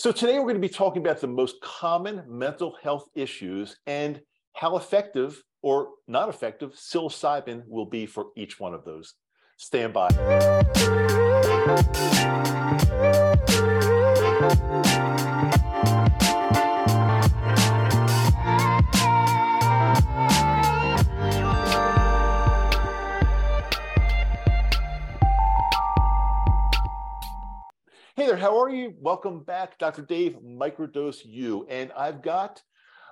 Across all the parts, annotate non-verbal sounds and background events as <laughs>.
So today we're going to be talking about the most common mental health issues and how effective or not effective psilocybin will be for each one of those. Stand by. There, how are you? Welcome back, Dr. Dave, Microdose U, And I've got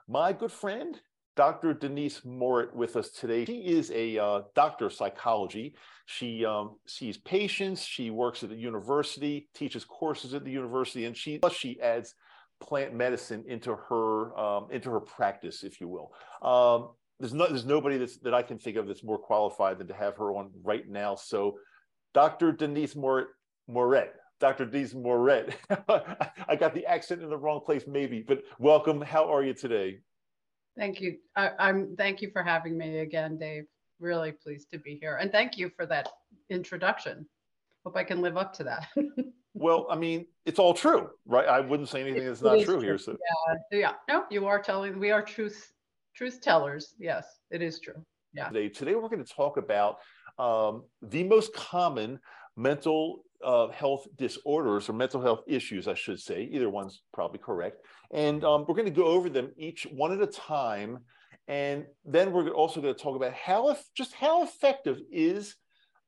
my good friend, Dr. Denise Morit, with us today. She is a uh, doctor of psychology. She um, sees patients, she works at the university, teaches courses at the university, and she plus she adds plant medicine into her um, into her practice, if you will. Um, there's no there's nobody that's, that I can think of that's more qualified than to have her on right now. So, Dr. Denise Morit, Moret, Dr. Denise Moret. <laughs> I got the accent in the wrong place, maybe, but welcome. How are you today? Thank you. I, I'm thank you for having me again, Dave. Really pleased to be here, and thank you for that introduction. Hope I can live up to that. <laughs> well, I mean, it's all true, right? I wouldn't say anything that's not true, true, here. So yeah, yeah, no, you are telling. We are truth truth tellers. Yes, it is true. Yeah. Today, today we're going to talk about um, the most common mental uh, health disorders or mental health issues, I should say. Either one's probably correct. And um, we're going to go over them each one at a time. And then we're also going to talk about how, if, just how effective is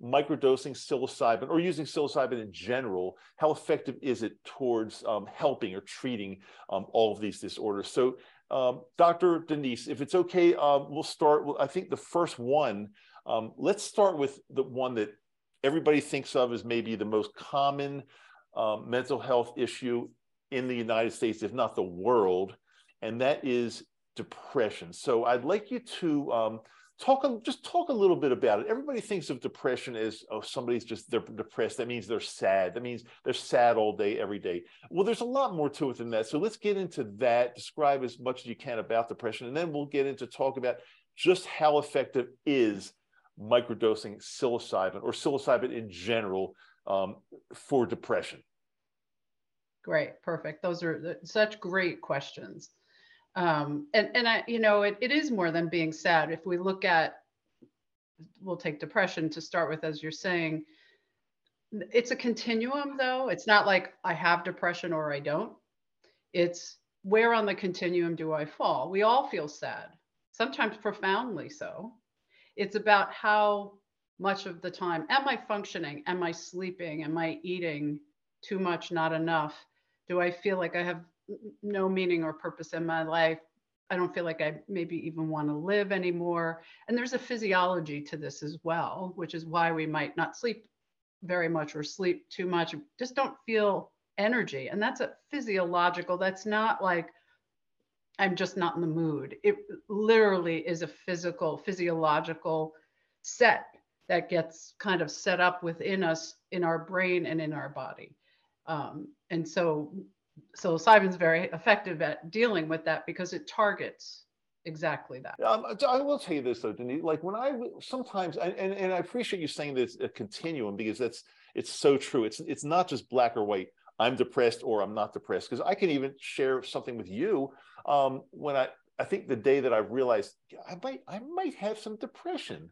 microdosing psilocybin or using psilocybin in general, how effective is it towards um, helping or treating um, all of these disorders? So, um, Dr. Denise, if it's okay, uh, we'll start. I think the first one, um, let's start with the one that everybody thinks of as maybe the most common um, mental health issue in the United States, if not the world, and that is depression. So I'd like you to um, talk just talk a little bit about it. Everybody thinks of depression as oh somebody's just they're depressed. That means they're sad. That means they're sad all day every day. Well, there's a lot more to it than that. So let's get into that. Describe as much as you can about depression, and then we'll get into talk about just how effective is microdosing psilocybin or psilocybin in general um, for depression? Great, perfect. Those are such great questions. Um, and and I, you know, it, it is more than being sad. If we look at, we'll take depression to start with, as you're saying, it's a continuum though. It's not like I have depression or I don't. It's where on the continuum do I fall? We all feel sad, sometimes profoundly so. It's about how much of the time am I functioning? Am I sleeping? Am I eating too much, not enough? Do I feel like I have no meaning or purpose in my life? I don't feel like I maybe even want to live anymore. And there's a physiology to this as well, which is why we might not sleep very much or sleep too much, just don't feel energy. And that's a physiological, that's not like I'm just not in the mood. It literally is a physical, physiological set that gets kind of set up within us in our brain and in our body. Um, and so psilocybin's very effective at dealing with that because it targets exactly that. Um, I will tell you this though, Denise. Like when I sometimes, and, and I appreciate you saying this a continuum because that's it's so true. It's it's not just black or white. I'm depressed or I'm not depressed. Because I can even share something with you um, when I, I think the day that I realized I might, I might have some depression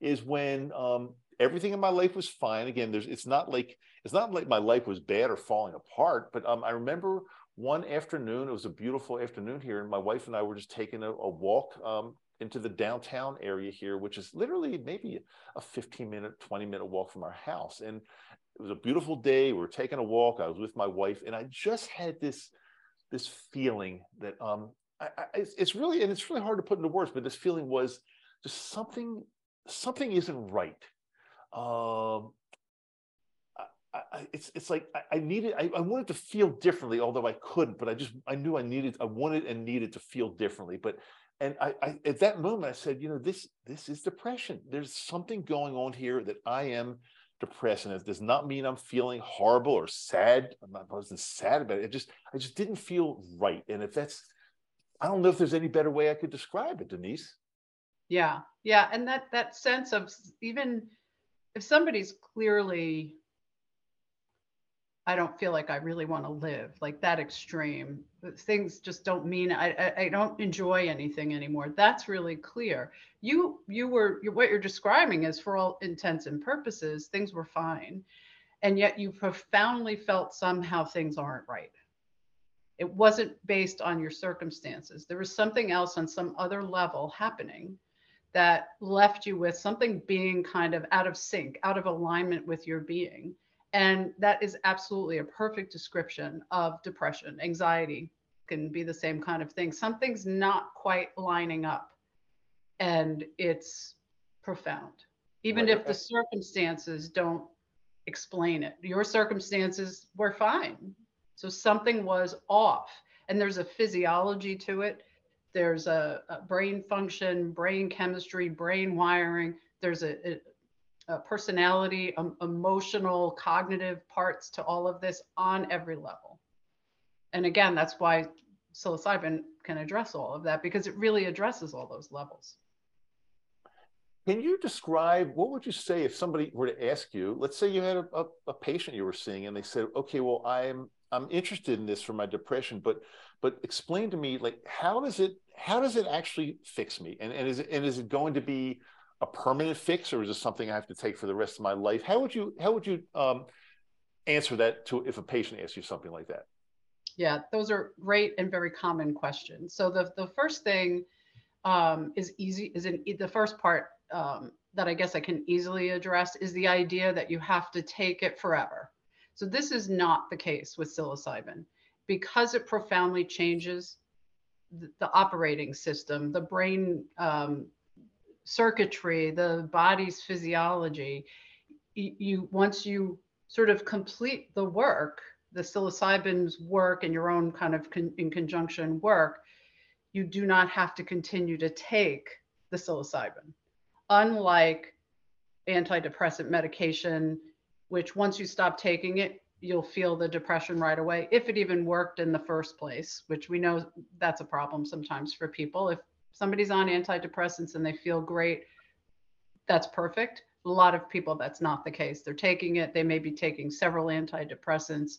is when um, everything in my life was fine. Again, there's, it's not like, it's not like my life was bad or falling apart, but um, I remember one afternoon, it was a beautiful afternoon here, and my wife and I were just taking a, a walk um, into the downtown area here, which is literally maybe a 15 minute, 20 minute walk from our house. And it was a beautiful day. We were taking a walk. I was with my wife, and I just had this this feeling that um, I, I, it's really and it's really hard to put into words, but this feeling was just something something isn't right. Um, I, it's it's like I, needed I, I, wanted to feel differently, although I couldn't. But I just I knew I needed I wanted and needed to feel differently. But and I, I at that moment I said, you know, this this is depression. There's something going on here that I am depressed and it does not mean i'm feeling horrible or sad. I'm not I wasn't sad about it. It just i just didn't feel right. And if that's i don't know if there's any better way i could describe it denise. Yeah. Yeah. And that that sense of even if somebody's clearly I don't feel like I really want to live, like that extreme. Things just don't mean I, I, I don't enjoy anything anymore. That's really clear. You you were what you're describing is for all intents and purposes, things were fine, and yet you profoundly felt somehow things aren't right. It wasn't based on your circumstances. There was something else on some other level happening that left you with something being kind of out of sync, out of alignment with your being and that is absolutely a perfect description of depression. Anxiety can be the same kind of thing. Something's not quite lining up and it's profound, even right. if the circumstances don't explain it. Your circumstances were fine. So something was off. And there's a physiology to it. There's a, a brain function, brain chemistry, brain wiring. There's a, a, uh, personality, um, emotional, cognitive parts to all of this on every level. And again, that's why psilocybin can address all of that because it really addresses all those levels. Can you describe what would you say if somebody were to ask you, let's say you had a, a, a patient you were seeing and they said, okay, well, I'm I'm interested in this for my depression, but but explain to me like how does it how does it actually fix me? And and is it and is it going to be a permanent fix, or is this something I have to take for the rest of my life? How would you how would you um, answer that to if a patient asks you something like that? Yeah, those are great and very common questions. So the the first thing um, is easy is in the first part um, that I guess I can easily address is the idea that you have to take it forever. So this is not the case with psilocybin because it profoundly changes the, the operating system, the brain um, circuitry, the body's physiology, you, once you sort of complete the work, the psilocybin's work and your own kind of con, in conjunction work, you do not have to continue to take the psilocybin. Unlike antidepressant medication, which once you stop taking it, you'll feel the depression right away, if it even worked in the first place, which we know that's a problem sometimes for people. If somebody's on antidepressants and they feel great, that's perfect. A lot of people, that's not the case. They're taking it, they may be taking several antidepressants.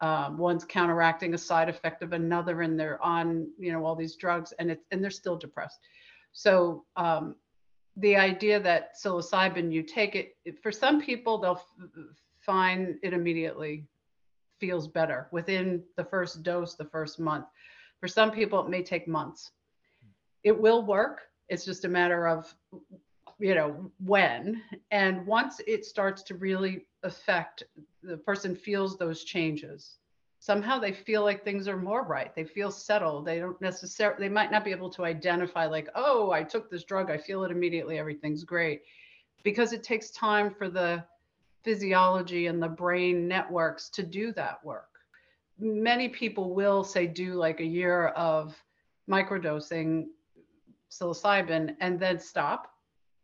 Um, one's counteracting a side effect of another, and they're on, you know, all these drugs, and it's and they're still depressed. So um, the idea that psilocybin, you take it for some people, they'll find it immediately feels better within the first dose, the first month. For some people, it may take months it will work. It's just a matter of, you know, when. And once it starts to really affect, the person feels those changes. Somehow they feel like things are more right. They feel settled. They don't necessarily, they might not be able to identify, like, oh, I took this drug, I feel it immediately, everything's great. Because it takes time for the physiology and the brain networks to do that work. Many people will say, do like a year of microdosing psilocybin and then stop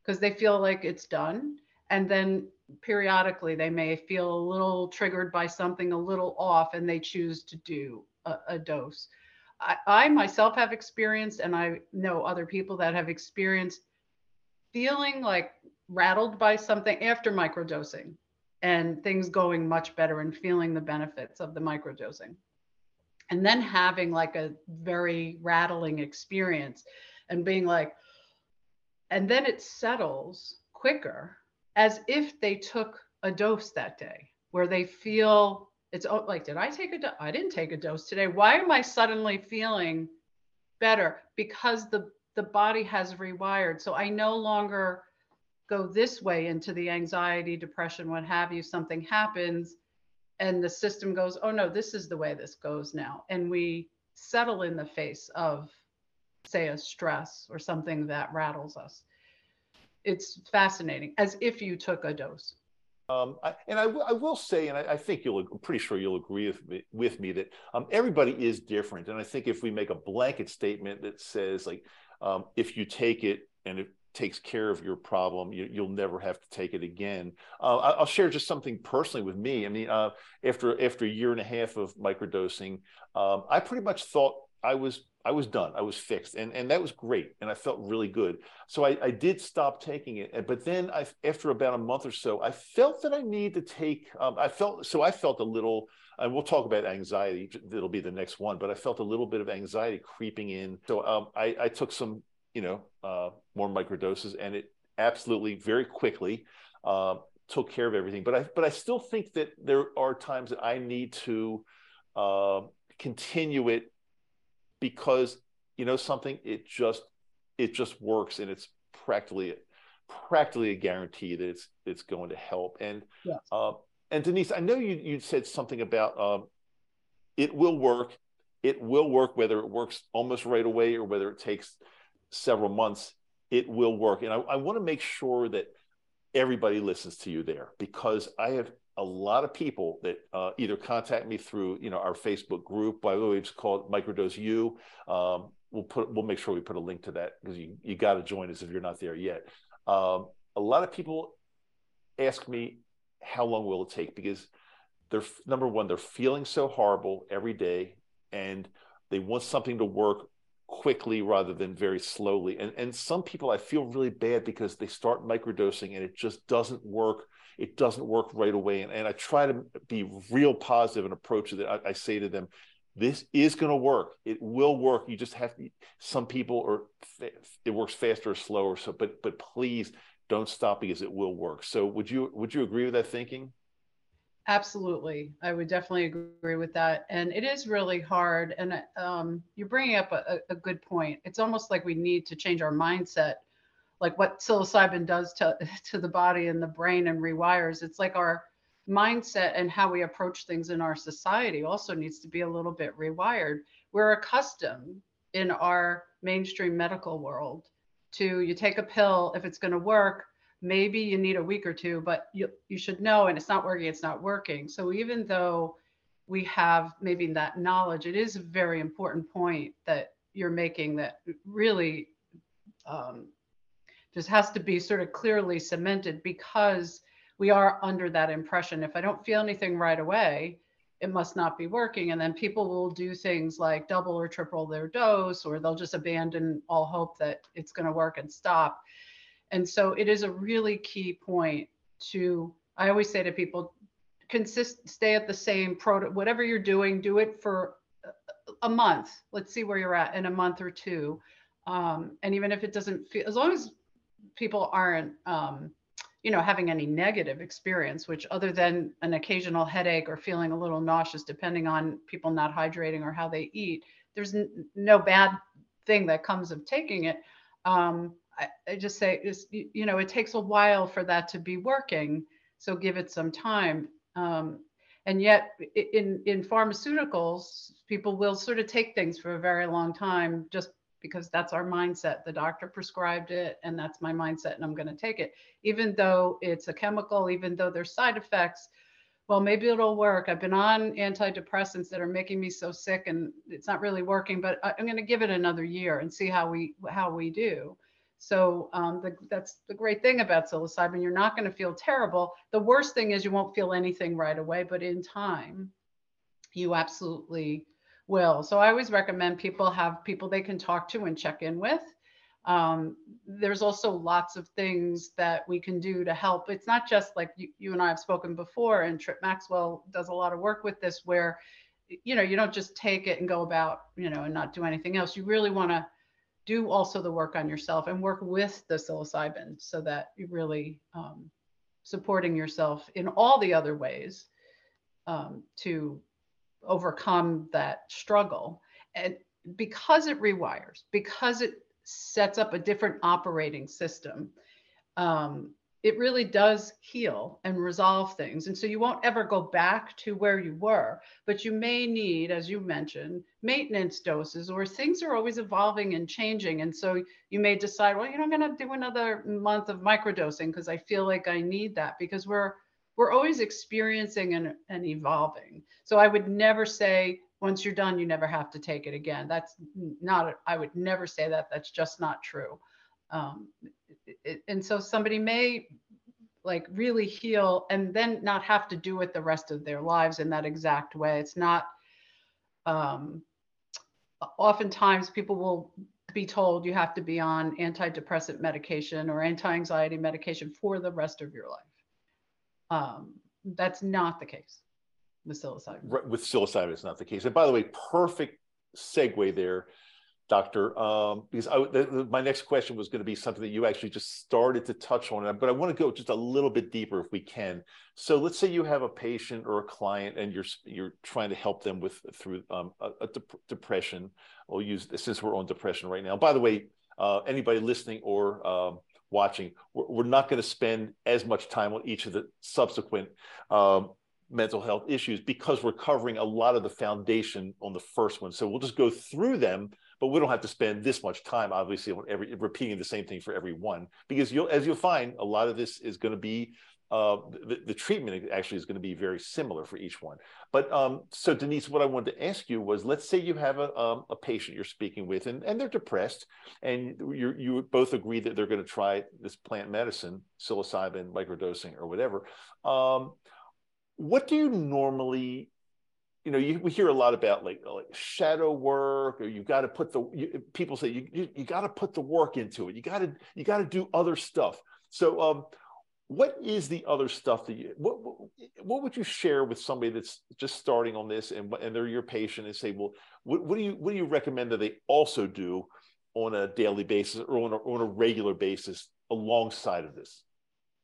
because they feel like it's done. And then periodically they may feel a little triggered by something a little off and they choose to do a, a dose. I, I myself have experienced, and I know other people that have experienced feeling like rattled by something after microdosing and things going much better and feeling the benefits of the microdosing. And then having like a very rattling experience and being like, and then it settles quicker as if they took a dose that day where they feel it's oh, like, did I take a dose? I didn't take a dose today. Why am I suddenly feeling better? Because the, the body has rewired. So I no longer go this way into the anxiety, depression, what have you. Something happens and the system goes, oh no, this is the way this goes now. And we settle in the face of say a stress or something that rattles us. It's fascinating, as if you took a dose. Um, I, and I, I will say, and I, I, think you'll, I'm pretty sure you'll agree with me, with me that um, everybody is different. And I think if we make a blanket statement that says, like, um, if you take it and it takes care of your problem, you, will never have to take it again. Uh, I'll share just something personally with me. I mean, uh, after after a year and a half of microdosing, um, I pretty much thought I was I was done. I was fixed, and and that was great, and I felt really good. So I, I did stop taking it, but then I, after about a month or so, I felt that I need to take. Um, I felt so I felt a little, and we'll talk about anxiety. It'll be the next one, but I felt a little bit of anxiety creeping in. So um, I, I took some, you know, uh, more microdoses, and it absolutely very quickly uh, took care of everything. But I but I still think that there are times that I need to uh, continue it because you know something it just it just works and it's practically practically a guarantee that it's it's going to help. And yes. uh, and denise i know you you said something about um, it will work. It will work whether it works almost right away or whether it takes several months. It will work. And i, I want to make sure that everybody listens to you there because i have a lot of people that uh, either contact me through you know our Facebook group. By the way, it's called Microdose U. Um, we'll put we'll make sure we put a link to that because you you got to join us if you're not there yet. Um, a lot of people ask me how long will it take because they're number one they're feeling so horrible every day and they want something to work quickly rather than very slowly and and some people i feel really bad because they start microdosing and it just doesn't work it doesn't work right away. And, and I try to be real positive and approach it. I, I say to them, this is going to work. It will work. You just have to, some people or it works faster or slower. So, but, but please don't stop because it will work. So would you, would you agree with that thinking? Absolutely. I would definitely agree with that. And it is really hard. And um, you're bringing up a, a good point. It's almost like we need to change our mindset like what psilocybin does to, <laughs> to the body and the brain and rewires. It's like our mindset and how we approach things in our society also needs to be a little bit rewired. We're accustomed in our mainstream medical world to you take a pill if it's going to work maybe you need a week or two but you you should know and it's not working it's not working so even though we have maybe that knowledge it is a very important point that you're making that really um, just has to be sort of clearly cemented because we are under that impression. If I don't feel anything right away, it must not be working. And then people will do things like double or triple their dose, or they'll just abandon all hope that it's going to work and stop. And so it is a really key point to, I always say to people, consist, stay at the same proto, whatever you're doing, do it for a month. Let's see where you're at in a month or two. Um, and even if it doesn't feel, as long as people aren't um, you know having any negative experience which other than an occasional headache or feeling a little nauseous depending on people not hydrating or how they eat there's n- no bad thing that comes of taking it. Um, I, I, just say is you know it takes a while for that to be working so give it some time. Um, and yet in in pharmaceuticals people will sort of take things for a very long time just because that's our mindset. The doctor prescribed it, and that's my mindset, and I'm going to take it. Even though it's a chemical, even though there's side effects, well, maybe it'll work. I've been on antidepressants that are making me so sick, and it's not really working. But I'm going to give it another year and see how we how we do. So um, the, that's the great thing about psilocybin. You're not going to feel terrible. The worst thing is you won't feel anything right away, but in time, you absolutely will. So I always recommend people have people they can talk to and check in with. Um, there's also lots of things that we can do to help. It's not just like you, you and I have spoken before, and Trip Maxwell does a lot of work with this where, you know, you don't just take it and go about, you know, and not do anything else. You really want to do also the work on yourself and work with the psilocybin so that you really um, supporting yourself in all the other ways um, to overcome that struggle. And because it rewires, because it sets up a different operating system, um, it really does heal and resolve things. And so you won't ever go back to where you were, but you may need, as you mentioned, maintenance doses or things are always evolving and changing. And so you may decide, well, you know, I'm going to do another month of microdosing because I feel like I need that because we're we're always experiencing and, and evolving. So I would never say once you're done, you never have to take it again. That's not, I would never say that. That's just not true. Um, it, and so somebody may like really heal and then not have to do it the rest of their lives in that exact way. It's not, um, oftentimes people will be told you have to be on antidepressant medication or anti-anxiety medication for the rest of your life. Um, that's not the case with psilocybin. Right, with psilocybin, it's not the case. And by the way, perfect segue there Doctor, um, because I, my next question was going to be something that you actually just started to touch on, but I want to go just a little bit deeper if we can. So let's say you have a patient or a client, and you're you're trying to help them with through um, a, a dep- depression. We'll use since we're on depression right now. By the way, uh, anybody listening or um, watching, we're, we're not going to spend as much time on each of the subsequent um, mental health issues because we're covering a lot of the foundation on the first one. So we'll just go through them but we don't have to spend this much time obviously on every repeating the same thing for every one because you'll as you'll find a lot of this is going to be uh, the, the, treatment actually is going to be very similar for each one. But um, so Denise, what I wanted to ask you was, let's say you have a, um, a patient you're speaking with, and, and they're depressed, and you you both agree that they're going to try this plant medicine, psilocybin, microdosing, or whatever. Um, what do you normally you know, you, we hear a lot about like, like shadow work, or you've got to put the you, people say you you, you got to put the work into it. You got to you got to do other stuff. So, um, what is the other stuff that you what what would you share with somebody that's just starting on this and and they're your patient and say, well, what, what do you what do you recommend that they also do on a daily basis or on a, on a regular basis alongside of this?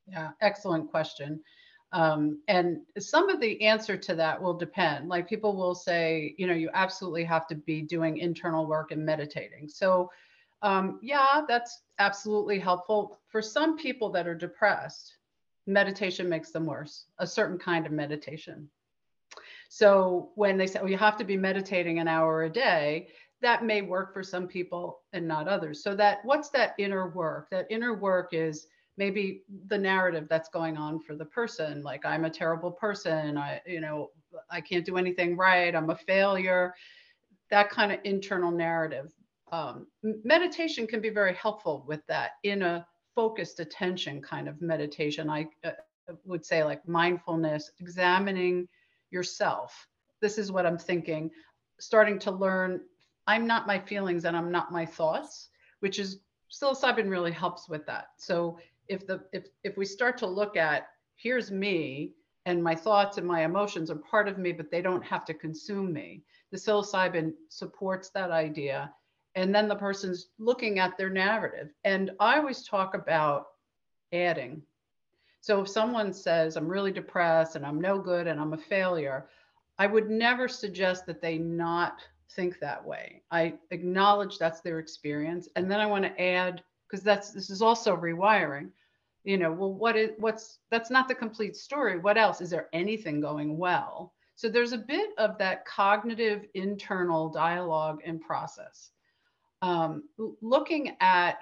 Yeah, excellent question. Um, and some of the answer to that will depend. Like people will say, you know, you absolutely have to be doing internal work and meditating. So, um, yeah, that's absolutely helpful. For some people that are depressed, meditation makes them worse, a certain kind of meditation. So, when they say, well, you have to be meditating an hour a day, that may work for some people and not others. So, that what's that inner work? That inner work is maybe the narrative that's going on for the person like i'm a terrible person i you know i can't do anything right i'm a failure that kind of internal narrative um, meditation can be very helpful with that in a focused attention kind of meditation. I uh, would say like mindfulness examining yourself. This is what i'm thinking starting to learn i'm not my feelings and i'm not my thoughts which is psilocybin really helps with that. So if the if if we start to look at here's me and my thoughts and my emotions are part of me but they don't have to consume me the psilocybin supports that idea and then the person's looking at their narrative. And i always talk about adding. So if someone says i'm really depressed and i'm no good and i'm a failure i would never suggest that they not think that way. I acknowledge that's their experience. And then i want to add because that's this is also rewiring you know well what is what's that's not the complete story. What else? Is there anything going well? So there's a bit of that cognitive internal dialogue and process um, looking at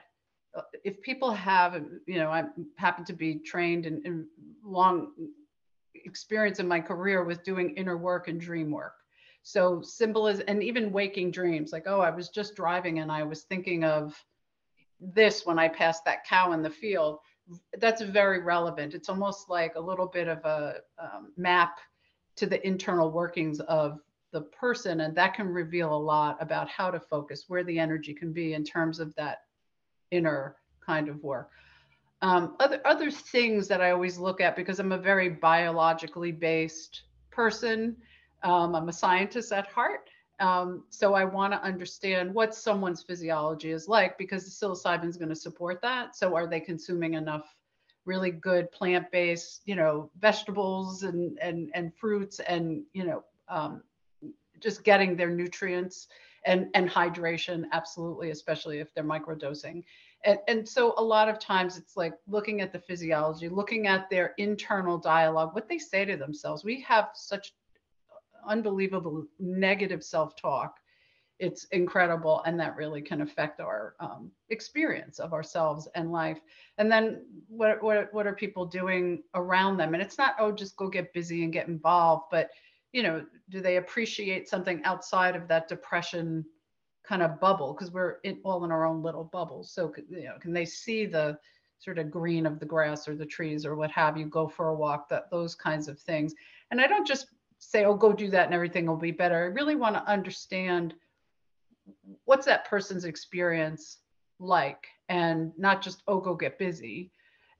uh, if people have you know i happen to be trained in, in long experience in my career with doing inner work and dream work so symbolism and even waking dreams like oh i was just driving and i was thinking of this when i passed that cow in the field that's very relevant. It's almost like a little bit of a um, map to the internal workings of the person, and that can reveal a lot about how to focus, where the energy can be in terms of that inner kind of work. Um, other other things that I always look at because I'm a very biologically based person. Um, I'm a scientist at heart. Um, so I want to understand what someone's physiology is like because the psilocybin is going to support that. So are they consuming enough really good plant-based, you know, vegetables and and and fruits and you know um, just getting their nutrients and and hydration absolutely, especially if they're microdosing. And, and so a lot of times it's like looking at the physiology, looking at their internal dialogue, what they say to themselves. We have such unbelievable negative self-talk it's incredible and that really can affect our um, experience of ourselves and life and then what, what what are people doing around them and it's not oh just go get busy and get involved but you know do they appreciate something outside of that depression kind of bubble? Because we're in, all in our own little bubbles so you know can they see the sort of green of the grass or the trees or what have you go for a walk that those kinds of things? And i don't just say, oh, go do that and everything will be better. I really want to understand what's that person's experience like? And not just oh go get busy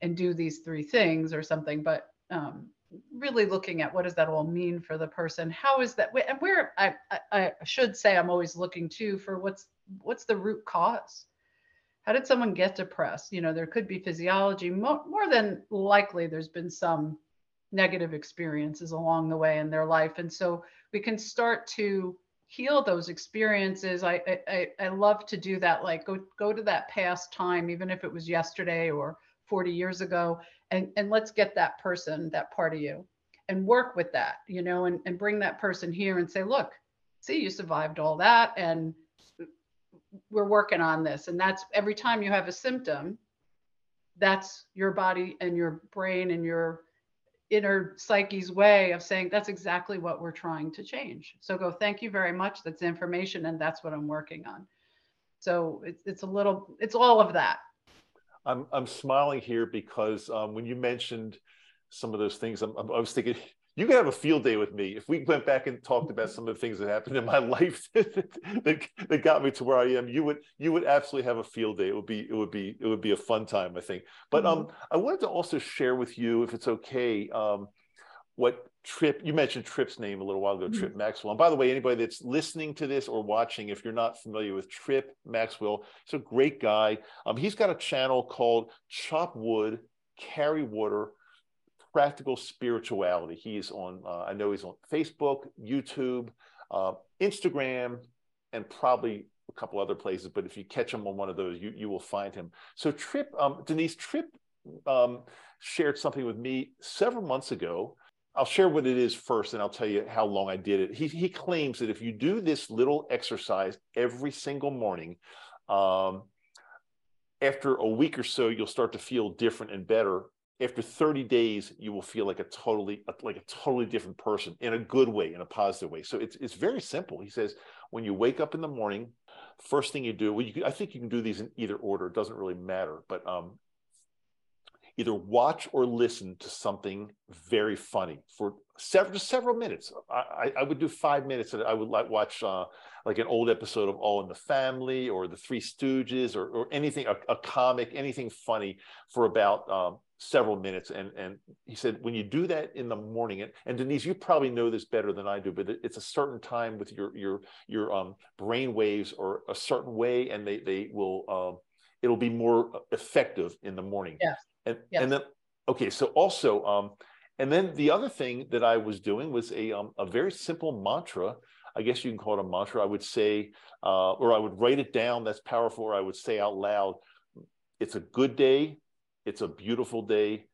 and do these three things or something but um, really looking at what does that all mean for the person? How is that and where I, I, I should say i'm always looking too for what's what's the root cause? How did someone get depressed? You know there could be physiology more, more than likely there's been some negative experiences along the way in their life. And so we can start to heal those experiences. I, I i love to do that like go go to that past time even if it was yesterday or 40 years ago and and let's get that person that part of you and work with that you know and, and bring that person here and say look see you survived all that and we're working on this. And that's every time you have a symptom that's your body and your brain and your inner psyche's way of saying that's exactly what we're trying to change. So go thank you very much. That's information and that's what i'm working on. So it's, it's a little it's all of that I'm I'm smiling here because um, when you mentioned some of those things, I'm, I'm, i was thinking you could have a field day with me if we went back and talked about some of the things that happened in my <laughs> life <laughs> that, that got me to where I am. You would you would absolutely have a field day. It would be it would be it would be a fun time, I think. But mm-hmm. um, I wanted to also share with you, if it's okay, um, what Trip, you mentioned Trip's name a little while ago, mm-hmm. Trip Maxwell. And by the way, anybody that's listening to this or watching, if you're not familiar with Trip Maxwell, he's a great guy. Um, he's got a channel called Chop Wood, Carry Water, Practical Spirituality. He's on, uh, I know he's on Facebook, YouTube, uh, Instagram, and probably a couple other places. But if you catch him on one of those, you, you will find him. So Trip, um, Denise, Trip um, shared something with me several months ago I'll share what it is first, and I'll tell you how long I did it. He, he claims that if you do this little exercise every single morning, um, after a week or so, you'll start to feel different and better. After 30 days, you will feel like a totally like a totally different person in a good way, in a positive way. So it's it's very simple. He says when you wake up in the morning, first thing you do, well, you can, I think you can do these in either order. It doesn't really matter, but um, either watch or listen to something very funny for several several minutes. I, I would do five minutes. And I would like watch uh, like an old episode of All in the Family or The Three Stooges or, or anything a, a comic, anything funny for about um, several minutes. And and he said when you do that in the morning, and, and Denise, you probably know this better than I do, but it's a certain time with your your your um, brain waves or a certain way, and they they will. Um, it'll be more effective in the morning. Yes. And, yes. and then, okay, so also, um, and then the other thing that I was doing was a, um, a very simple mantra. I guess you can call it a mantra. I would say, uh, or I would write it down. That's powerful. Or I would say out loud, it's a good day. It's a beautiful day.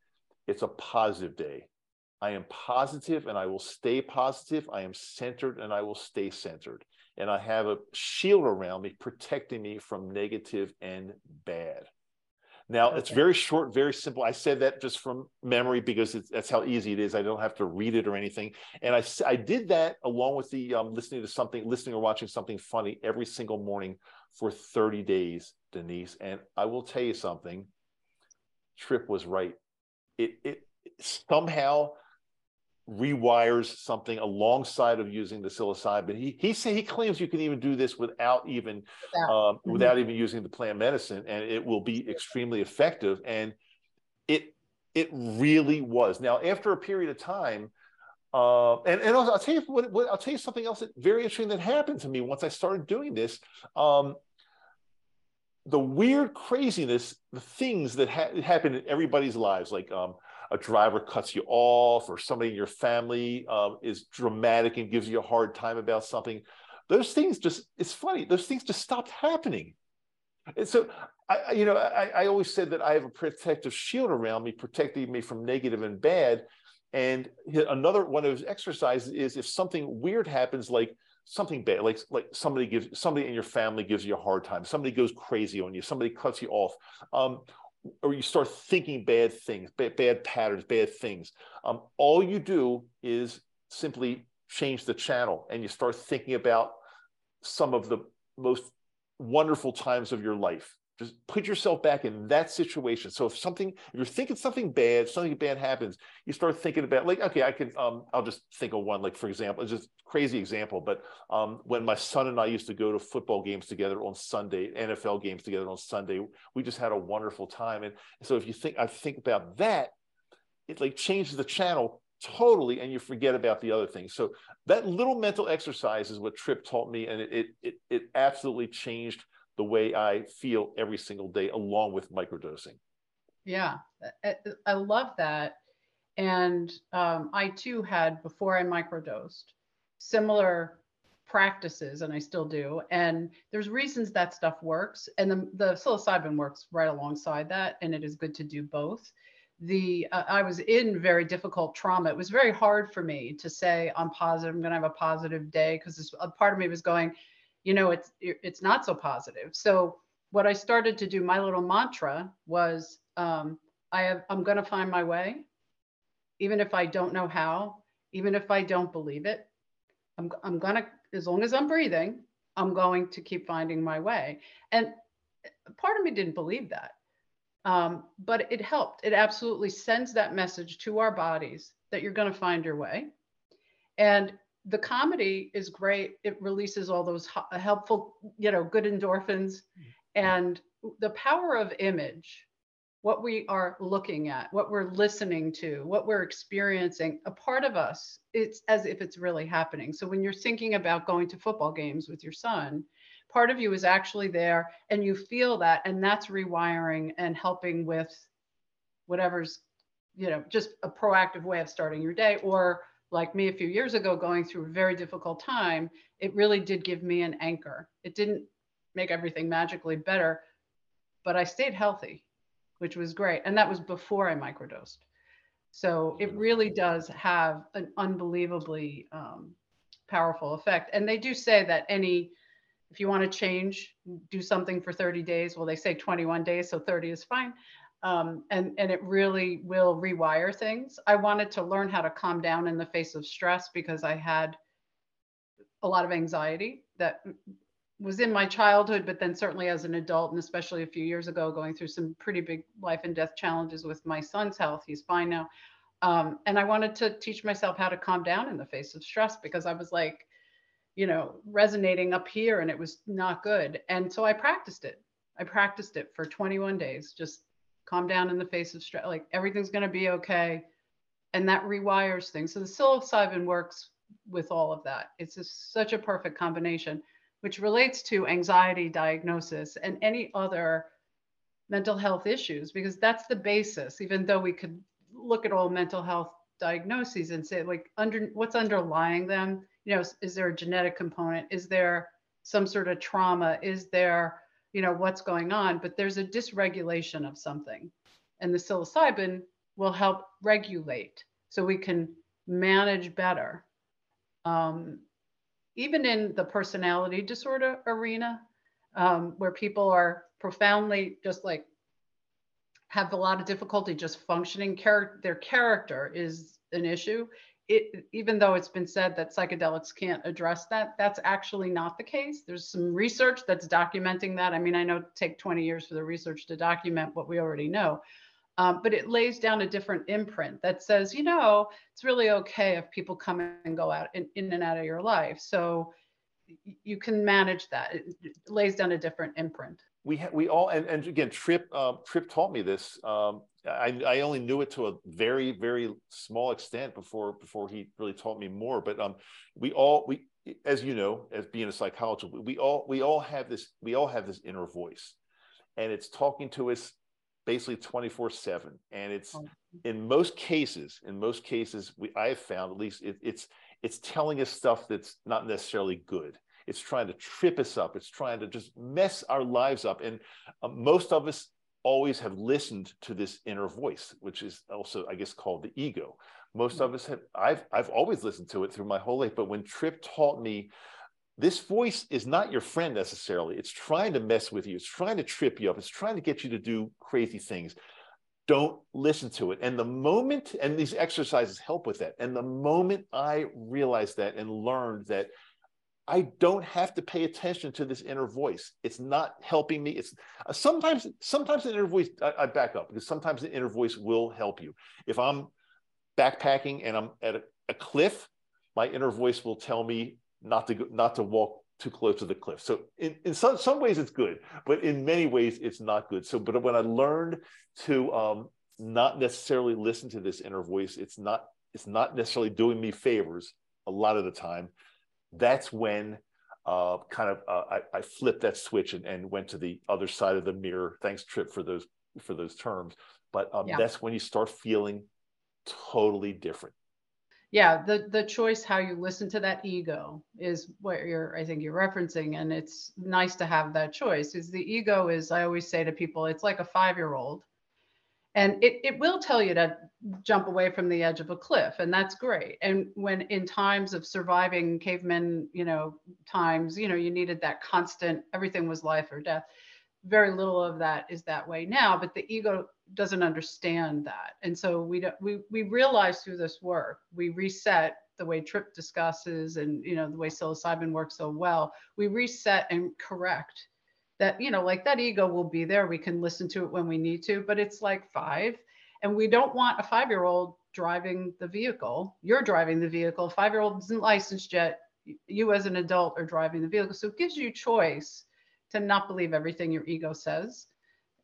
It's a positive day. I am positive and I will stay positive. I am centered and I will stay centered. And I have a shield around me protecting me from negative and bad. Now okay. it's very short, very simple. I said that just from memory because that's how easy it is. I don't have to read it or anything. And I, I did that along with the um, listening to something, listening or watching something funny every single morning for 30 days, Denise. And I will tell you something. Trip was right. It, it somehow rewires something alongside of using the psilocybin. He he say he claims you can even do this without even um, mm-hmm. without even using the plant medicine, and it will be extremely effective. And it it really was. Now, after a period of time, uh, and and I'll, I'll tell you what, what, I'll tell you something else that very interesting that happened to me once I started doing this. Um, the weird craziness, the things that ha- happen in everybody's lives, like um, a driver cuts you off or somebody in your family uh, is dramatic and gives you a hard time about something those things just it's funny those things just stopped happening. And so i you know I, I always said that i have a protective shield around me protecting me from negative and bad. And another one of those exercises is if something weird happens like something bad like like somebody gives somebody in your family gives you a hard time somebody goes crazy on you somebody cuts you off um, or you start thinking bad things, bad, bad patterns, bad things. Um, all you do is simply change the channel and you start thinking about some of the most wonderful times of your life. Just put yourself back in that situation. So if something, if you're thinking something bad, something bad happens, you start thinking about like, okay, I can, um, I'll just think of one, like for example, it's just crazy example, but um, when my son and I used to go to football games together on Sunday, NFL games together on Sunday, we just had a wonderful time. And so if you think, I think about that, it like changes the channel totally and you forget about the other things so that little mental exercise is what trip taught me and it it it absolutely changed the way I feel every single day, along with microdosing. Yeah, I love that. And um, I too had, before I microdosed, similar practices, and I still do. And there's reasons that stuff works. And the, the psilocybin works right alongside that. And it is good to do both. The uh, I was in very difficult trauma. It was very hard for me to say I'm positive. I'm going to have a positive day because a part of me was going, you know it's it's not so positive. So what i started to do my little mantra was um, i have i'm going to find my way. Even if i don't know how even if i don't believe it i'm, I'm going to as long as i'm breathing i'm going to keep finding my way. And part of me didn't believe that. Um, but it helped. It absolutely sends that message to our bodies that you're going to find your way. And the comedy is great. It releases all those uh, helpful, you know, good endorphins. And the power of image, what we are looking at, what we're listening to, what we're experiencing, a part of us, it's as if it's really happening. So when you're thinking about going to football games with your son, part of you is actually there and you feel that. And that's rewiring and helping with whatever's, you know, just a proactive way of starting your day or like me a few years ago going through a very difficult time, it really did give me an anchor. It didn't make everything magically better, but I stayed healthy, which was great. And that was before I microdosed. So it really does have an unbelievably um, powerful effect. And they do say that any, if you want to change, do something for 30 days. Well, they say 21 days, so 30 is fine um, and and it really will rewire things. I wanted to learn how to calm down in the face of stress because I had a lot of anxiety that was in my childhood, but then certainly as an adult, and especially a few years ago, going through some pretty big life and death challenges with my son's health. He's fine now. Um, and I wanted to teach myself how to calm down in the face of stress because I was like, you know, resonating up here and it was not good. And so I practiced it. I practiced it for 21 days, just calm down in the face of stress like everything's going to be okay. And that rewires things. So the psilocybin works with all of that. It's just such a perfect combination which relates to anxiety diagnosis and any other mental health issues because that's the basis. Even though we could look at all mental health diagnoses and say like under what's underlying them? You know is, is there a genetic component? Is there some sort of trauma? Is there you know what's going on but there's a dysregulation of something. And the psilocybin will help regulate so we can manage better. Um, even in the personality disorder arena um, where people are profoundly just like have a lot of difficulty just functioning Char- their character is an issue it, even though it's been said that psychedelics can't address that, that's actually not the case. There's some research that's documenting that. I mean, I know it take 20 years for the research to document what we already know, um, but it lays down a different imprint that says, you know, it's really okay if people come and go out in, in and out of your life. So you can manage that. It lays down a different imprint. We ha- we all and, and again, Trip uh, Trip taught me this. Um, I, I only knew it to a very very small extent before before he really taught me more but um we all we as you know as being a psychologist we all we all have this we all have this inner voice and it's talking to us basically 24 7 and it's oh. in most cases in most cases we i have found at least it, it's it's telling us stuff that's not necessarily good it's trying to trip us up it's trying to just mess our lives up and uh, most of us always have listened to this inner voice, which is also, I guess, called the ego. Most of us have, I've, I've always listened to it through my whole life. But when Trip taught me this voice is not your friend necessarily, it's trying to mess with you, it's trying to trip you up, it's trying to get you to do crazy things. Don't listen to it. And the moment, and these exercises help with that. And the moment I realized that and learned that I don't have to pay attention to this inner voice. It's not helping me. It's uh, sometimes, sometimes the inner voice, I, I, back up because sometimes the inner voice will help you. If I'm backpacking and I'm at a, a cliff, my inner voice will tell me not to go, not to walk too close to the cliff. So in, in some, some ways it's good, but in many ways it's not good. So, but when I learned to um, not necessarily listen to this inner voice, it's not, it's not necessarily doing me favors a lot of the time that's when uh, kind of uh, I, I, flipped that switch and, and, went to the other side of the mirror. Thanks, Trip, for those for those terms. But um, yeah. that's when you start feeling totally different. Yeah, the the choice how you listen to that ego is what you're I think you're referencing, and it's nice to have that choice. Is the ego is I always say to people, it's like a five year old and it, it will tell you to jump away from the edge of a cliff and that's great. And when in times of surviving cavemen you know times you know you needed that constant everything was life or death very little of that is that way now but the ego doesn't understand that. And so we don't we, we realize through this work we reset the way trip discusses and you know the way psilocybin works so well we reset and correct that you know like that ego will be there. We can listen to it when we need to but it's like five and we don't want a five year old driving the vehicle. You're driving the vehicle. Five year old isn't licensed yet. You as an adult are driving the vehicle. So it gives you choice to not believe everything your ego says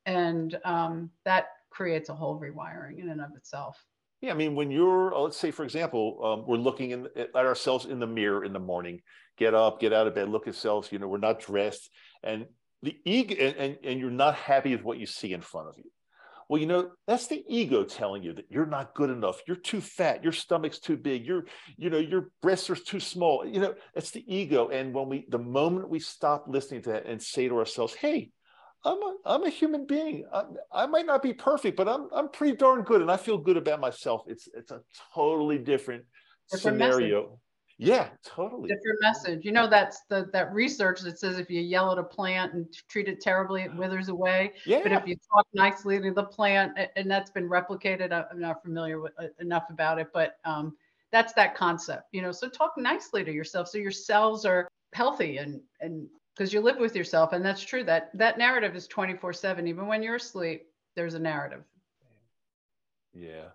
and um, that creates a whole rewiring in and of itself. Yeah, I mean, when you're, uh, let's say, for example, um, we're looking in, at ourselves in the mirror in the morning, get up, get out of bed, look at ourselves, you know, we're not dressed. And the ego and, and, and you're not happy with what you see in front of you. Well you know that's the ego telling you that you're not good enough. You're too fat. Your stomach's too big. Your you know your breasts are too small. You know it's the ego. And when we the moment we stop listening to that and say to ourselves hey i'm a, I'm a human being. I, I might not be perfect but i'm i'm pretty darn good and i feel good about myself it's it's a totally different, different scenario. Yeah, totally. Different message. You know, that's the that research that says if you yell at a plant and treat it terribly, it withers away. Yeah. But if you talk nicely to the plant, and that's been replicated, I'm not familiar with uh, enough about it, but um, that's that concept. You know, so talk nicely to yourself so your cells are healthy and and because you live with yourself, and that's true. That that narrative is 24/7. Even when you're asleep, there's a narrative. Yeah.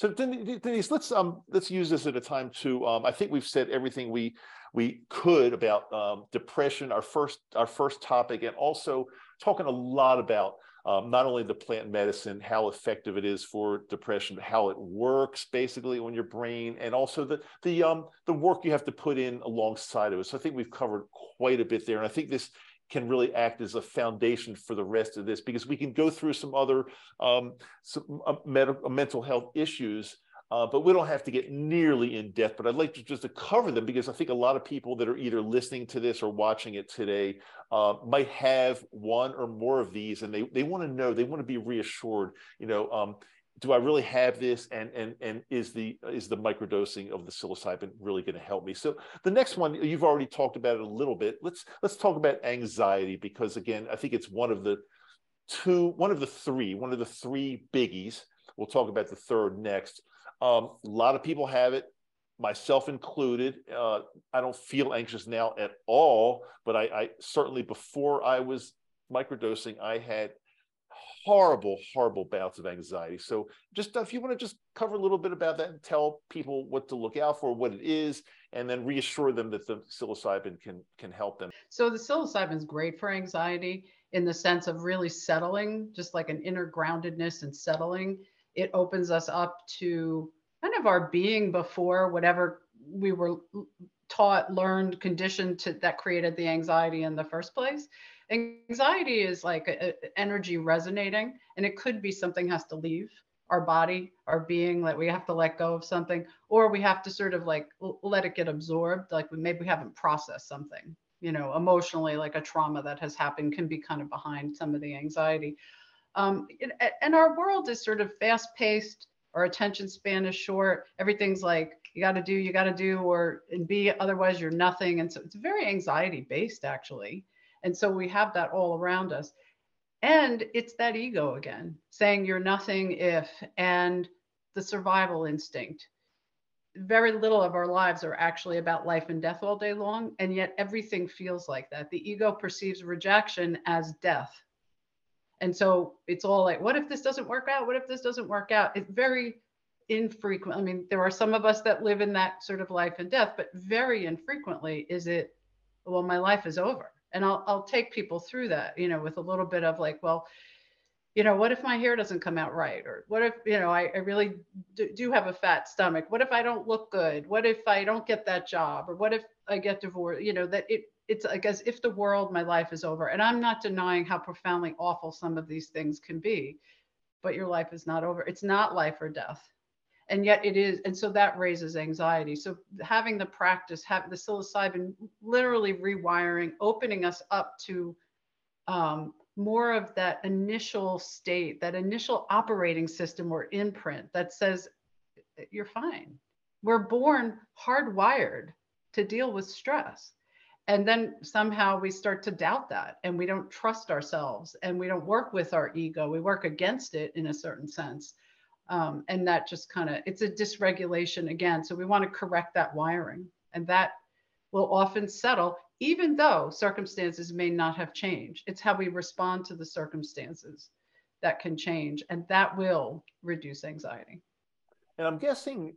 So Denise, let's um let's use this at a time to um I think we've said everything we we could about um, depression, our first our first topic, and also talking a lot about um, not only the plant medicine, how effective it is for depression, how it works basically on your brain, and also the the um the work you have to put in alongside of it. So I think we've covered quite a bit there, and I think this can really act as a foundation for the rest of this because we can go through some other um, some, uh, med- mental health issues uh, but we don't have to get nearly in depth. But I'd like to just to cover them because I think a lot of people that are either listening to this or watching it today uh, might have one or more of these, and they they want to know, they want to be reassured. You know, um, do I really have this? And and and is the is the microdosing of the psilocybin really going to help me? So the next one, you've already talked about it a little bit. Let's let's talk about anxiety because again, I think it's one of the two, one of the three, one of the three biggies. We'll talk about the third next. Um, a lot of people have it, myself included. Uh, I don't feel anxious now at all, but I, I certainly before I was microdosing, I had horrible, horrible bouts of anxiety. So, just if you want to just cover a little bit about that and tell people what to look out for, what it is, and then reassure them that the psilocybin can can help them. So, the psilocybin is great for anxiety in the sense of really settling, just like an inner groundedness and settling. It opens us up to kind of our being before whatever we were taught, learned, conditioned to that created the anxiety in the first place anxiety is like a, a energy resonating and it could be something has to leave our body our being that we have to let go of something or we have to sort of like let it get absorbed like we maybe we haven't processed something. You know emotionally like a trauma that has happened can be kind of behind some of the anxiety. Um, and our world is sort of fast paced our attention span is short everything's like you got to do you got to do or and be otherwise you're nothing. And so it's very anxiety based actually and so we have that all around us. And it's that ego again, saying you're nothing if, and the survival instinct. very little of our lives are actually about life and death all day long and yet everything feels like that. The ego perceives rejection as death. And so it's all like what if this doesn't work out? What if this doesn't work out? It's very infrequent. I mean there are some of us that live in that sort of life and death but very infrequently is it well my life is over and i'll, I'll take people through that you know with a little bit of like well you know, what if my hair doesn't come out right? Or what if, you know, I, I really do, do, have a fat stomach? What if I don't look good? What if I don't get that job? Or what if I get divorced? You know, that it it's like as if the world, my life is over. And I'm not denying how profoundly awful some of these things can be, but your life is not over. It's not life or death. And yet it is. And so that raises anxiety. So having the practice, having the psilocybin literally rewiring, opening us up to um, more of that initial state, that initial operating system or imprint that says, you're fine. We're born hardwired to deal with stress. And then somehow we start to doubt that and we don't trust ourselves and we don't work with our ego. We work against it in a certain sense. Um, and that just kind of, it's a dysregulation again. So we want to correct that wiring. And that will often settle even though circumstances may not have changed. It's how we respond to the circumstances that can change, and that will reduce anxiety. And I'm guessing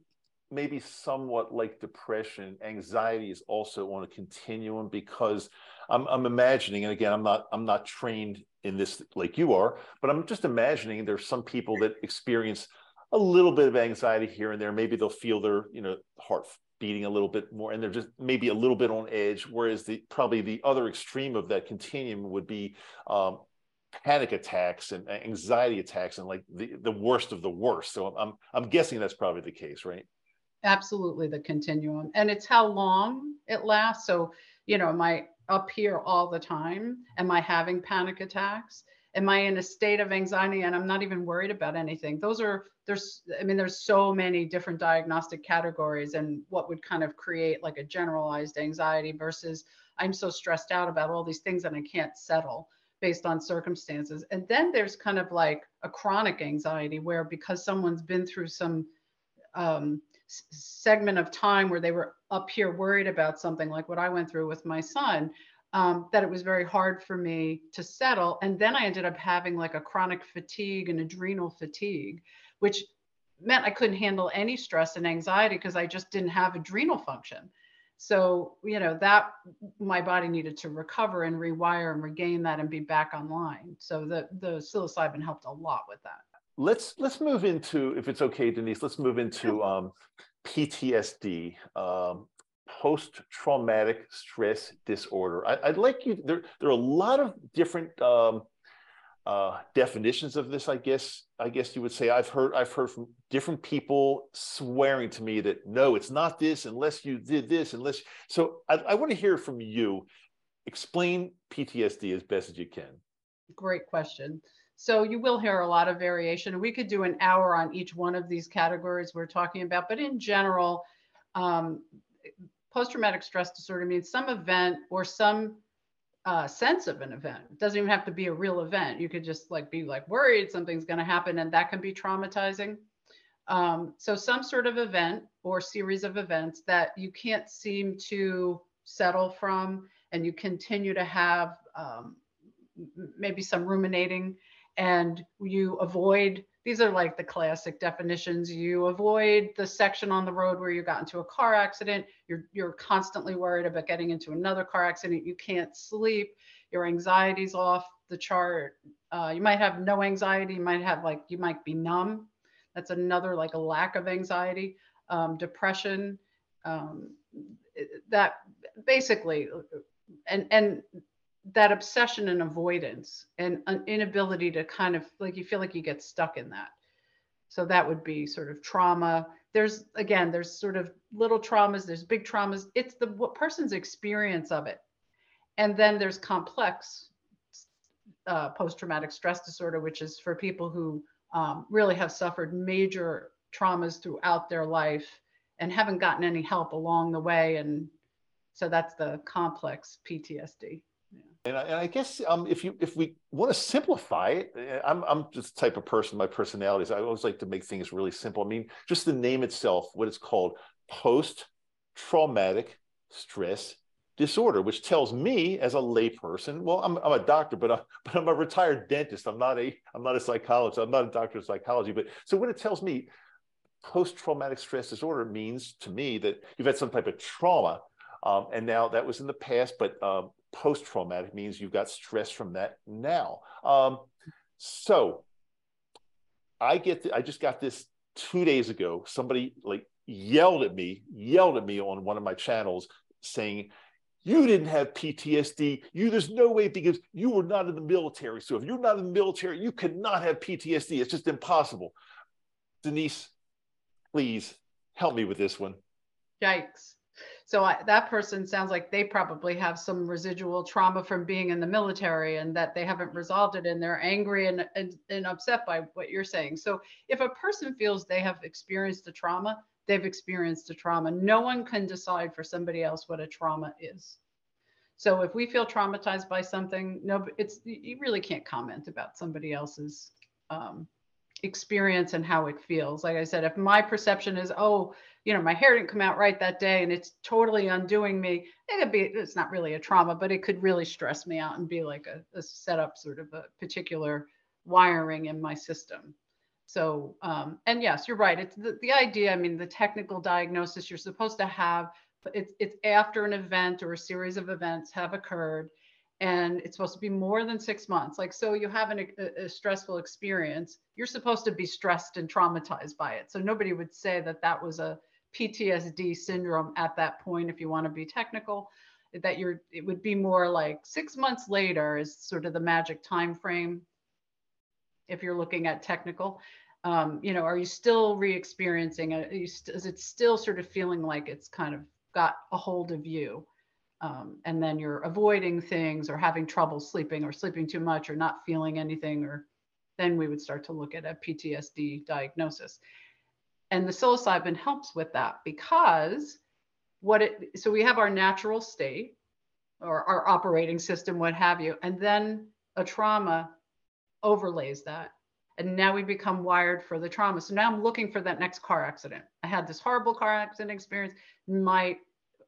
maybe somewhat like depression, anxiety is also on a continuum because I'm, I'm imagining, and again, I'm not I'm not trained in this like you are, but I'm just imagining there's some people that experience a little bit of anxiety here and there. Maybe they'll feel their you know heart beating a little bit more and they're just maybe a little bit on edge whereas the probably the other extreme of that continuum would be um, panic attacks and anxiety attacks and like the, the worst of the worst. So I'm, I'm guessing that's probably the case right? Absolutely the continuum. And it's how long it lasts. So you know am i up here all the time? Am i having panic attacks am i in a state of anxiety and i'm not even worried about anything? Those are there's i mean there's so many different diagnostic categories and what would kind of create like a generalized anxiety versus i'm so stressed out about all these things and i can't settle based on circumstances. And then there's kind of like a chronic anxiety where because someone's been through some um, segment of time where they were up here worried about something like what i went through with my son um, that it was very hard for me to settle. And then I ended up having like a chronic fatigue and adrenal fatigue, which meant I couldn't handle any stress and anxiety because I just didn't have adrenal function. So, you know, that my body needed to recover and rewire and regain that and be back online. So the the psilocybin helped a lot with that. Let's let's move into, if it's okay, Denise, let's move into um, PTSD. Um, post-traumatic stress disorder. I, would like you. There, there are a lot of different um, uh, definitions of this. I guess. I guess you would say. I've heard. I've heard from different people swearing to me that no, it's not this unless you did this. Unless. So I, I want to hear from you. Explain PTSD as best as you can. Great question. So you will hear a lot of variation. We could do an hour on each one of these categories we're talking about, but in general, um, post-traumatic stress disorder means some event or some uh, sense of an event. It doesn't even have to be a real event. You could just like be like worried something's going to happen, and that can be traumatizing. Um, so some sort of event or series of events that you can't seem to settle from, and you continue to have um, maybe some ruminating, and you avoid these are like the classic definitions. You avoid the section on the road where you got into a car accident. You're you're constantly worried about getting into another car accident. You can't sleep. Your anxiety's off the chart. Uh, you might have no anxiety. You might have like you might be numb. That's another like a lack of anxiety. Um, depression. Um, that basically, and and that obsession and avoidance and an inability to kind of like you feel like you get stuck in that. So that would be sort of trauma. There's again there's sort of little traumas there's big traumas. It's the person's experience of it. And then there's complex uh, post-traumatic stress disorder which is for people who um, really have suffered major traumas throughout their life and haven't gotten any help along the way. And so that's the complex ptsd And I, and I, guess um, if you if we want to simplify it, eh, I'm I'm just the type of person. My personality is I always like to make things really simple. I mean, just the name itself, what it's called, post traumatic stress disorder, which tells me as a layperson, well, I'm, I'm a doctor, but, I, <laughs> but I'm a retired dentist. I'm not a I'm not a psychologist. I'm not a doctor of psychology. But so when it tells me post traumatic stress disorder means to me that you've had some type of trauma, um, and now that was in the past, but um, post traumatic means you've got stress from that now. Um, so I get the, I just got this two days ago. Somebody like yelled at me, yelled at me on one of my channels saying, you didn't have PTSD. You there's no way because you were not in the military. So if you're not in the military, you cannot have PTSD. It's just impossible. Denise, please help me with this one. Yikes. So I, that person sounds like they probably have some residual trauma from being in the military and that they haven't resolved it and they're angry and, and, and upset by what you're saying. So if a person feels they have experienced a trauma, they've experienced a trauma. No one can decide for somebody else what a trauma is. So if we feel traumatized by something, no, it's you really can't comment about somebody else's um, experience and how it feels. Like I said, if my perception is, oh, you know, my hair didn't come out right that day and it's totally undoing me, it could be, it's not really a trauma, but it could really stress me out and be like a, a setup sort of a particular wiring in my system. So, um, and yes, you're right. It's the, the idea. I mean, the technical diagnosis you're supposed to have, it's, it's after an event or a series of events have occurred and it's supposed to be more than six months. Like, so you have an, a, a, stressful experience, you're supposed to be stressed and traumatized by it. So nobody would say that that was a PTSD syndrome at that point, if you want to be technical, that you're, it would be more like six months later is sort of the magic time frame. If you're looking at technical, um, you know, are you still re-experiencing it? Is it still sort of feeling like it's kind of got a hold of you? Um, and then you're avoiding things or having trouble sleeping or sleeping too much or not feeling anything, or then we would start to look at a PTSD diagnosis. And the psilocybin helps with that because what it, so we have our natural state or our operating system, what have you, and then a trauma overlays that. And now we become wired for the trauma. So now I'm looking for that next car accident. I had this horrible car accident experience. My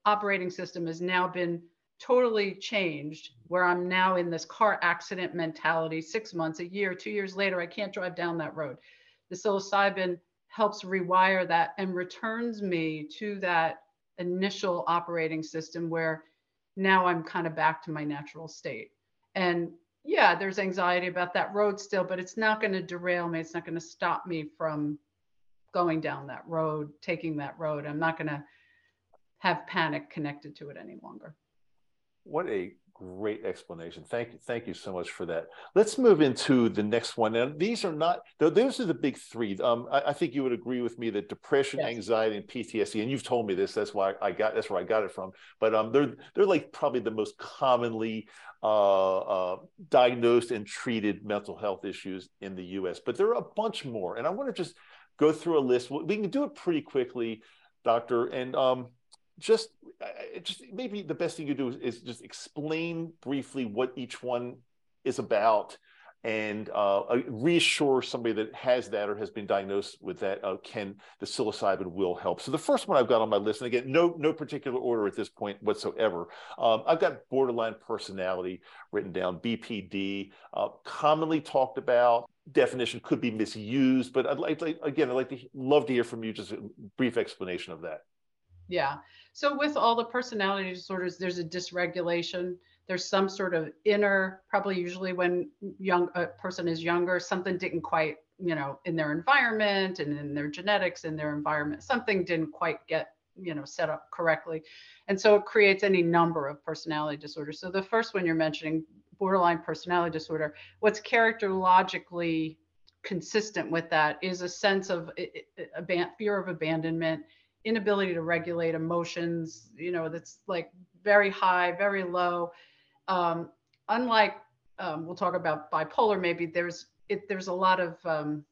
operating system has now been totally changed where I'm now in this car accident mentality six months, a year, two years later, I can't drive down that road. The psilocybin helps rewire that and returns me to that initial operating system where now I'm kind of back to my natural state. And yeah, there's anxiety about that road still, but it's not going to derail me. It's not going to stop me from going down that road, taking that road. I'm not going to have panic connected to it any longer. What a great explanation. Thank you. Thank you so much for that. Let's move into the next one. And these are not, those are the big three. Um, I, I, think you would agree with me that depression, yes. anxiety, and PTSD, and you've told me this, that's why I got, that's where I got it from. But um, they're, they're like probably the most commonly uh, uh, diagnosed and treated mental health issues in the US. But there are a bunch more. And I want to just go through a list. We can do it pretty quickly, doctor. And um, just just maybe the best thing you do is, just explain briefly what each one is about and uh, uh, reassure somebody that has that or has been diagnosed with that uh, can the psilocybin will help. So the first one i've got on my list and again no no particular order at this point whatsoever. Um, i've got borderline personality written down bpd uh, commonly talked about definition could be misused but i'd like, like again i'd like to love to hear from you just a brief explanation of that yeah. So with all the personality disorders, there's a dysregulation. There's some sort of inner, probably usually when young a person is younger, something didn't quite, you know, in their environment and in their genetics in their environment, something didn't quite get, you know, set up correctly. And so it creates any number of personality disorders. So the first one you're mentioning, borderline personality disorder, what's characterologically consistent with that is a sense of a, fear of abandonment inability to regulate emotions, you know, that's like very high, very low. Um, unlike, um, we'll talk about bipolar, maybe there's, it, there's a lot of um,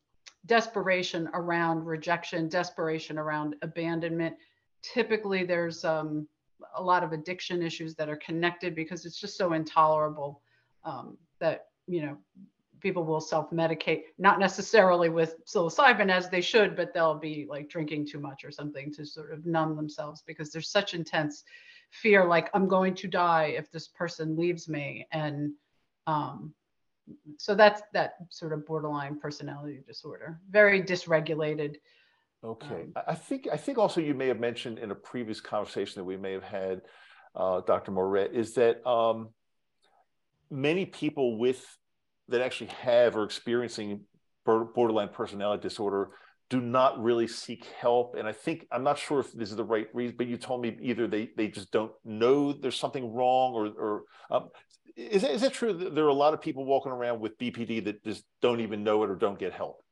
desperation around rejection, desperation around abandonment. Typically there's um, a lot of addiction issues that are connected because it's just so intolerable um, that you know people will self-medicate not necessarily with psilocybin as they should but they'll be like drinking too much or something to sort of numb themselves because there's such intense fear like i'm going to die if this person leaves me. And um, so that's that sort of borderline personality disorder very dysregulated okay. um, i think i think also you may have mentioned in a previous conversation that we may have had uh, dr moret is that um, many people with that actually have or experiencing borderline personality disorder do not really seek help. And i think i'm not sure if this is the right reason but you told me either they they just don't know there's something wrong or or um, is that, is that true that there are a lot of people walking around with bpd that just don't even know it or don't get help?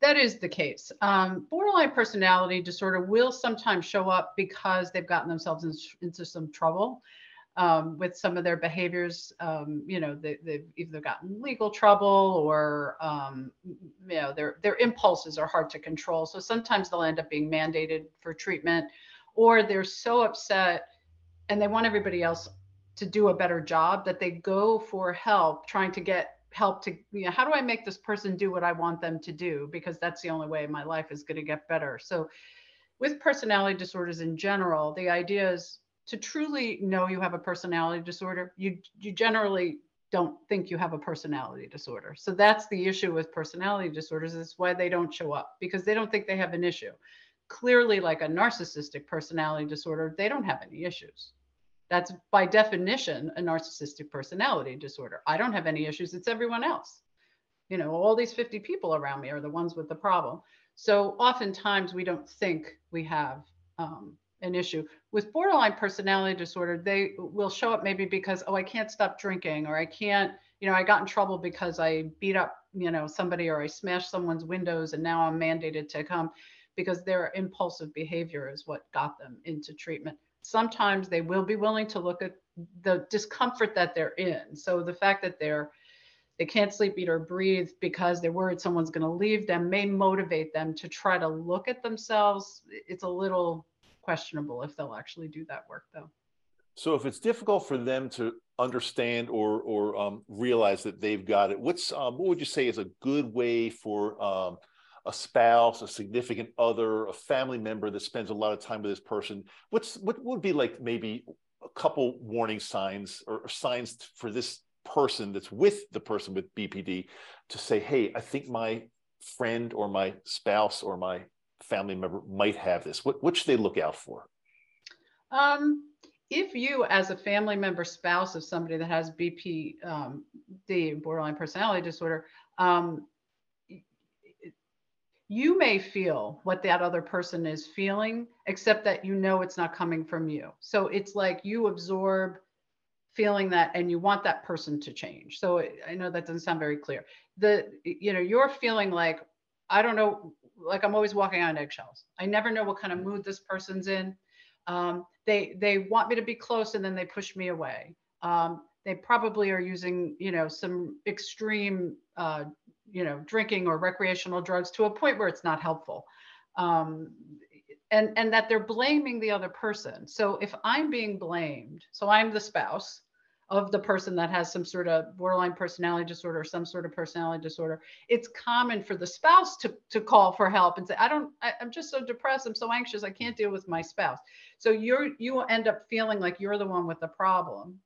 That is the case. Um, borderline personality disorder will sometimes show up because they've gotten themselves in, into some trouble um, with some of their behaviors. Um, you know, they, have either gotten legal trouble or, um, you know, their, their impulses are hard to control. So sometimes they'll end up being mandated for treatment or they're so upset and they want everybody else to do a better job that they go for help trying to get help to you know how do i make this person do what i want them to do because that's the only way my life is going to get better so with personality disorders in general the idea is to truly know you have a personality disorder, you you generally don't think you have a personality disorder. So that's the issue with personality disorders is why they don't show up because they don't think they have an issue. Clearly like a narcissistic personality disorder, they don't have any issues. That's by definition a narcissistic personality disorder. I don't have any issues, it's everyone else. You know, all these 50 people around me are the ones with the problem. So oftentimes we don't think we have um, an issue. With borderline personality disorder, they will show up maybe because, oh, I can't stop drinking, or I can't, you know, I got in trouble because I beat up, you know, somebody or I smashed someone's windows and now I'm mandated to come because their impulsive behavior is what got them into treatment. Sometimes they will be willing to look at the discomfort that they're in. So the fact that they're they can't sleep, eat, or breathe because they're worried someone's going to leave them may motivate them to try to look at themselves. It's a little questionable if they'll actually do that work though. So if it's difficult for them to understand or or um, realize that they've got it, what's um, what would you say is a good way for um, a spouse, a significant other, a family member that spends a lot of time with this person? What's what would be like maybe a couple warning signs or, or signs for this person that's with the person with BPD to say, hey, I think my friend or my spouse or my family member might have this? What, what should they look out for? Um, if you, as a family member, spouse of somebody that has BP, um, borderline personality disorder, um, you may feel what that other person is feeling, except that you know it's not coming from you. So it's like you absorb feeling that and you want that person to change. So I know that doesn't sound very clear. The, you know, you're feeling like, I don't know like I'm always walking on eggshells. I never know what kind of mood this person's in. Um, they they want me to be close and then they push me away. Um, they probably are using you know some extreme uh, you know drinking or recreational drugs to a point where it's not helpful. Um, and and that they're blaming the other person. So if I'm being blamed, so I'm the spouse, of the person that has some sort of borderline personality disorder or some sort of personality disorder it's common for the spouse to, to call for help and say i don't I, i'm just so depressed i'm so anxious i can't deal with my spouse. So you're you end up feeling like you're the one with the problem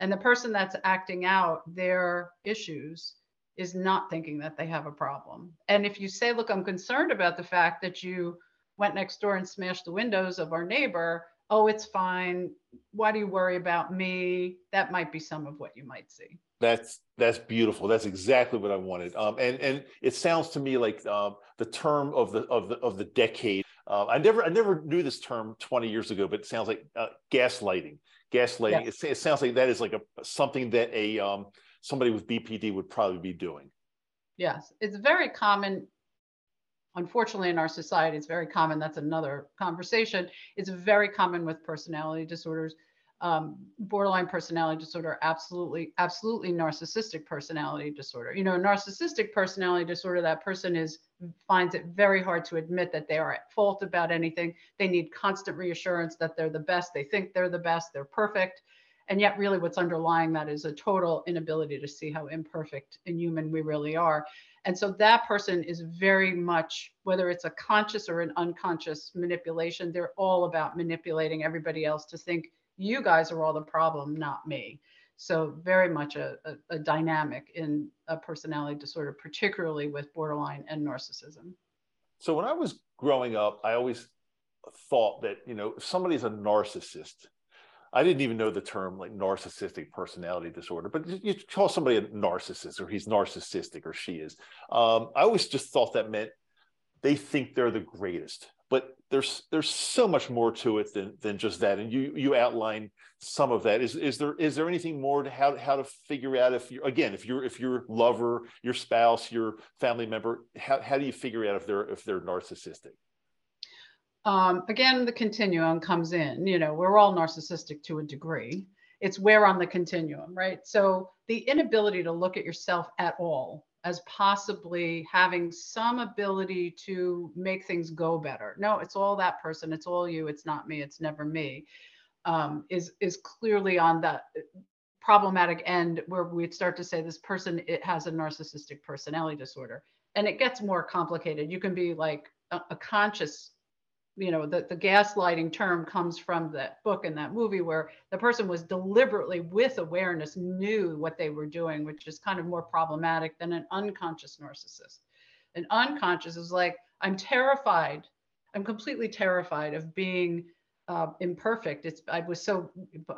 and the person that's acting out their issues is not thinking that they have a problem. And if you say look i'm concerned about the fact that you went next door and smashed the windows of our neighbor oh, it's fine. Why do you worry about me? That might be some of what you might see. That's that's beautiful. That's exactly what I wanted. Um, and and it sounds to me like um, the term of the of the of the decade. Uh, I never I never knew this term 20 years ago, but it sounds like uh, gaslighting. Gaslighting. Yeah. It, it, sounds like that is like a something that a um, somebody with BPD would probably be doing. Yes, it's very common unfortunately in our society it's very common that's another conversation it's very common with personality disorders um, borderline personality disorder, absolutely, absolutely narcissistic personality disorder. You know, narcissistic personality disorder, that person is finds it very hard to admit that they are at fault about anything. They need constant reassurance that they're the best. They think they're the best. They're perfect. And yet, really, what's underlying that is a total inability to see how imperfect and human we really are. And so that person is very much, whether it's a conscious or an unconscious manipulation, they're all about manipulating everybody else to think you guys are all the problem, not me. So very much a, a, a dynamic in a personality disorder, particularly with borderline and narcissism. So when I was growing up, I always thought that, you know, if somebody's a narcissist, I didn't even know the term like narcissistic personality disorder, but you call somebody a narcissist or he's narcissistic or she is. Um, I always just thought that meant they think they're the greatest but there's there's so much more to it than than just that. And you you outline some of that. Is is there is there anything more to how how to figure out if you again if you're if your lover your spouse your family member how, how do you figure out if they're if they're narcissistic um, again the continuum comes in you know we're all narcissistic to a degree it's where on the continuum right so the inability to look at yourself at all as possibly having some ability to make things go better. No, it's all that person. It's all you. It's not me. It's never me. Um, is is clearly on that problematic end where we'd start to say this person it has a narcissistic personality disorder, and it gets more complicated. You can be like a, a conscious you know the, the gaslighting term comes from that book and that movie where the person was deliberately with awareness knew what they were doing which is kind of more problematic than an unconscious narcissist. An unconscious is like i'm terrified. I'm completely terrified of being uh, imperfect. It's i was so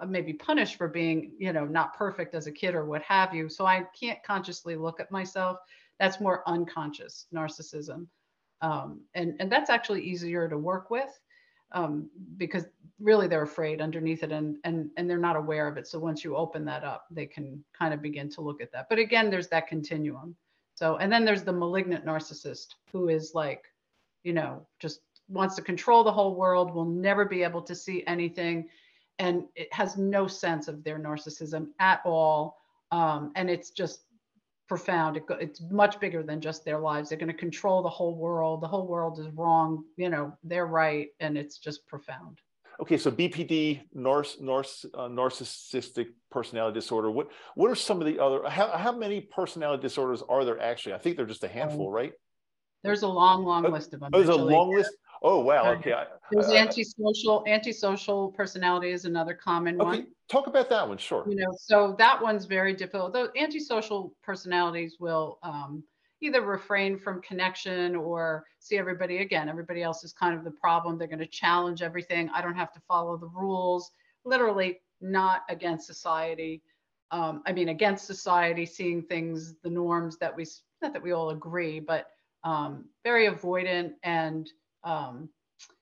maybe punished for being you know not perfect as a kid or what have you. So i can't consciously look at myself. That's more unconscious narcissism um, and, and that's actually easier to work with um, because really they're afraid underneath it and, and, and they're not aware of it. So once you open that up, they can kind of begin to look at that. But again, there's that continuum. So, and then there's the malignant narcissist who is like, you know, just wants to control the whole world, will never be able to see anything, and it has no sense of their narcissism at all. Um, and it's just profound. It, it's much bigger than just their lives. They're going to control the whole world. The whole world is wrong. You know, they're right, and it's just profound. Okay, so BPD, Norse, Norse, uh, narcissistic personality disorder. What what are some of the other? How how many personality disorders are there actually? I think they're just a handful, um, right? There's a long, long oh, list of them. Oh, there's actually. a long list. Oh wow. Okay. There's uh, antisocial. Antisocial personality is another common okay. one. Talk about that one, sure. You know, so that one's very difficult. Though antisocial personalities will um, either refrain from connection or see everybody again. Everybody else is kind of the problem. They're going to challenge everything. I don't have to follow the rules. Literally, not against society. Um, I mean, against society, seeing things, the norms that we not that we all agree, but um, very avoidant and um,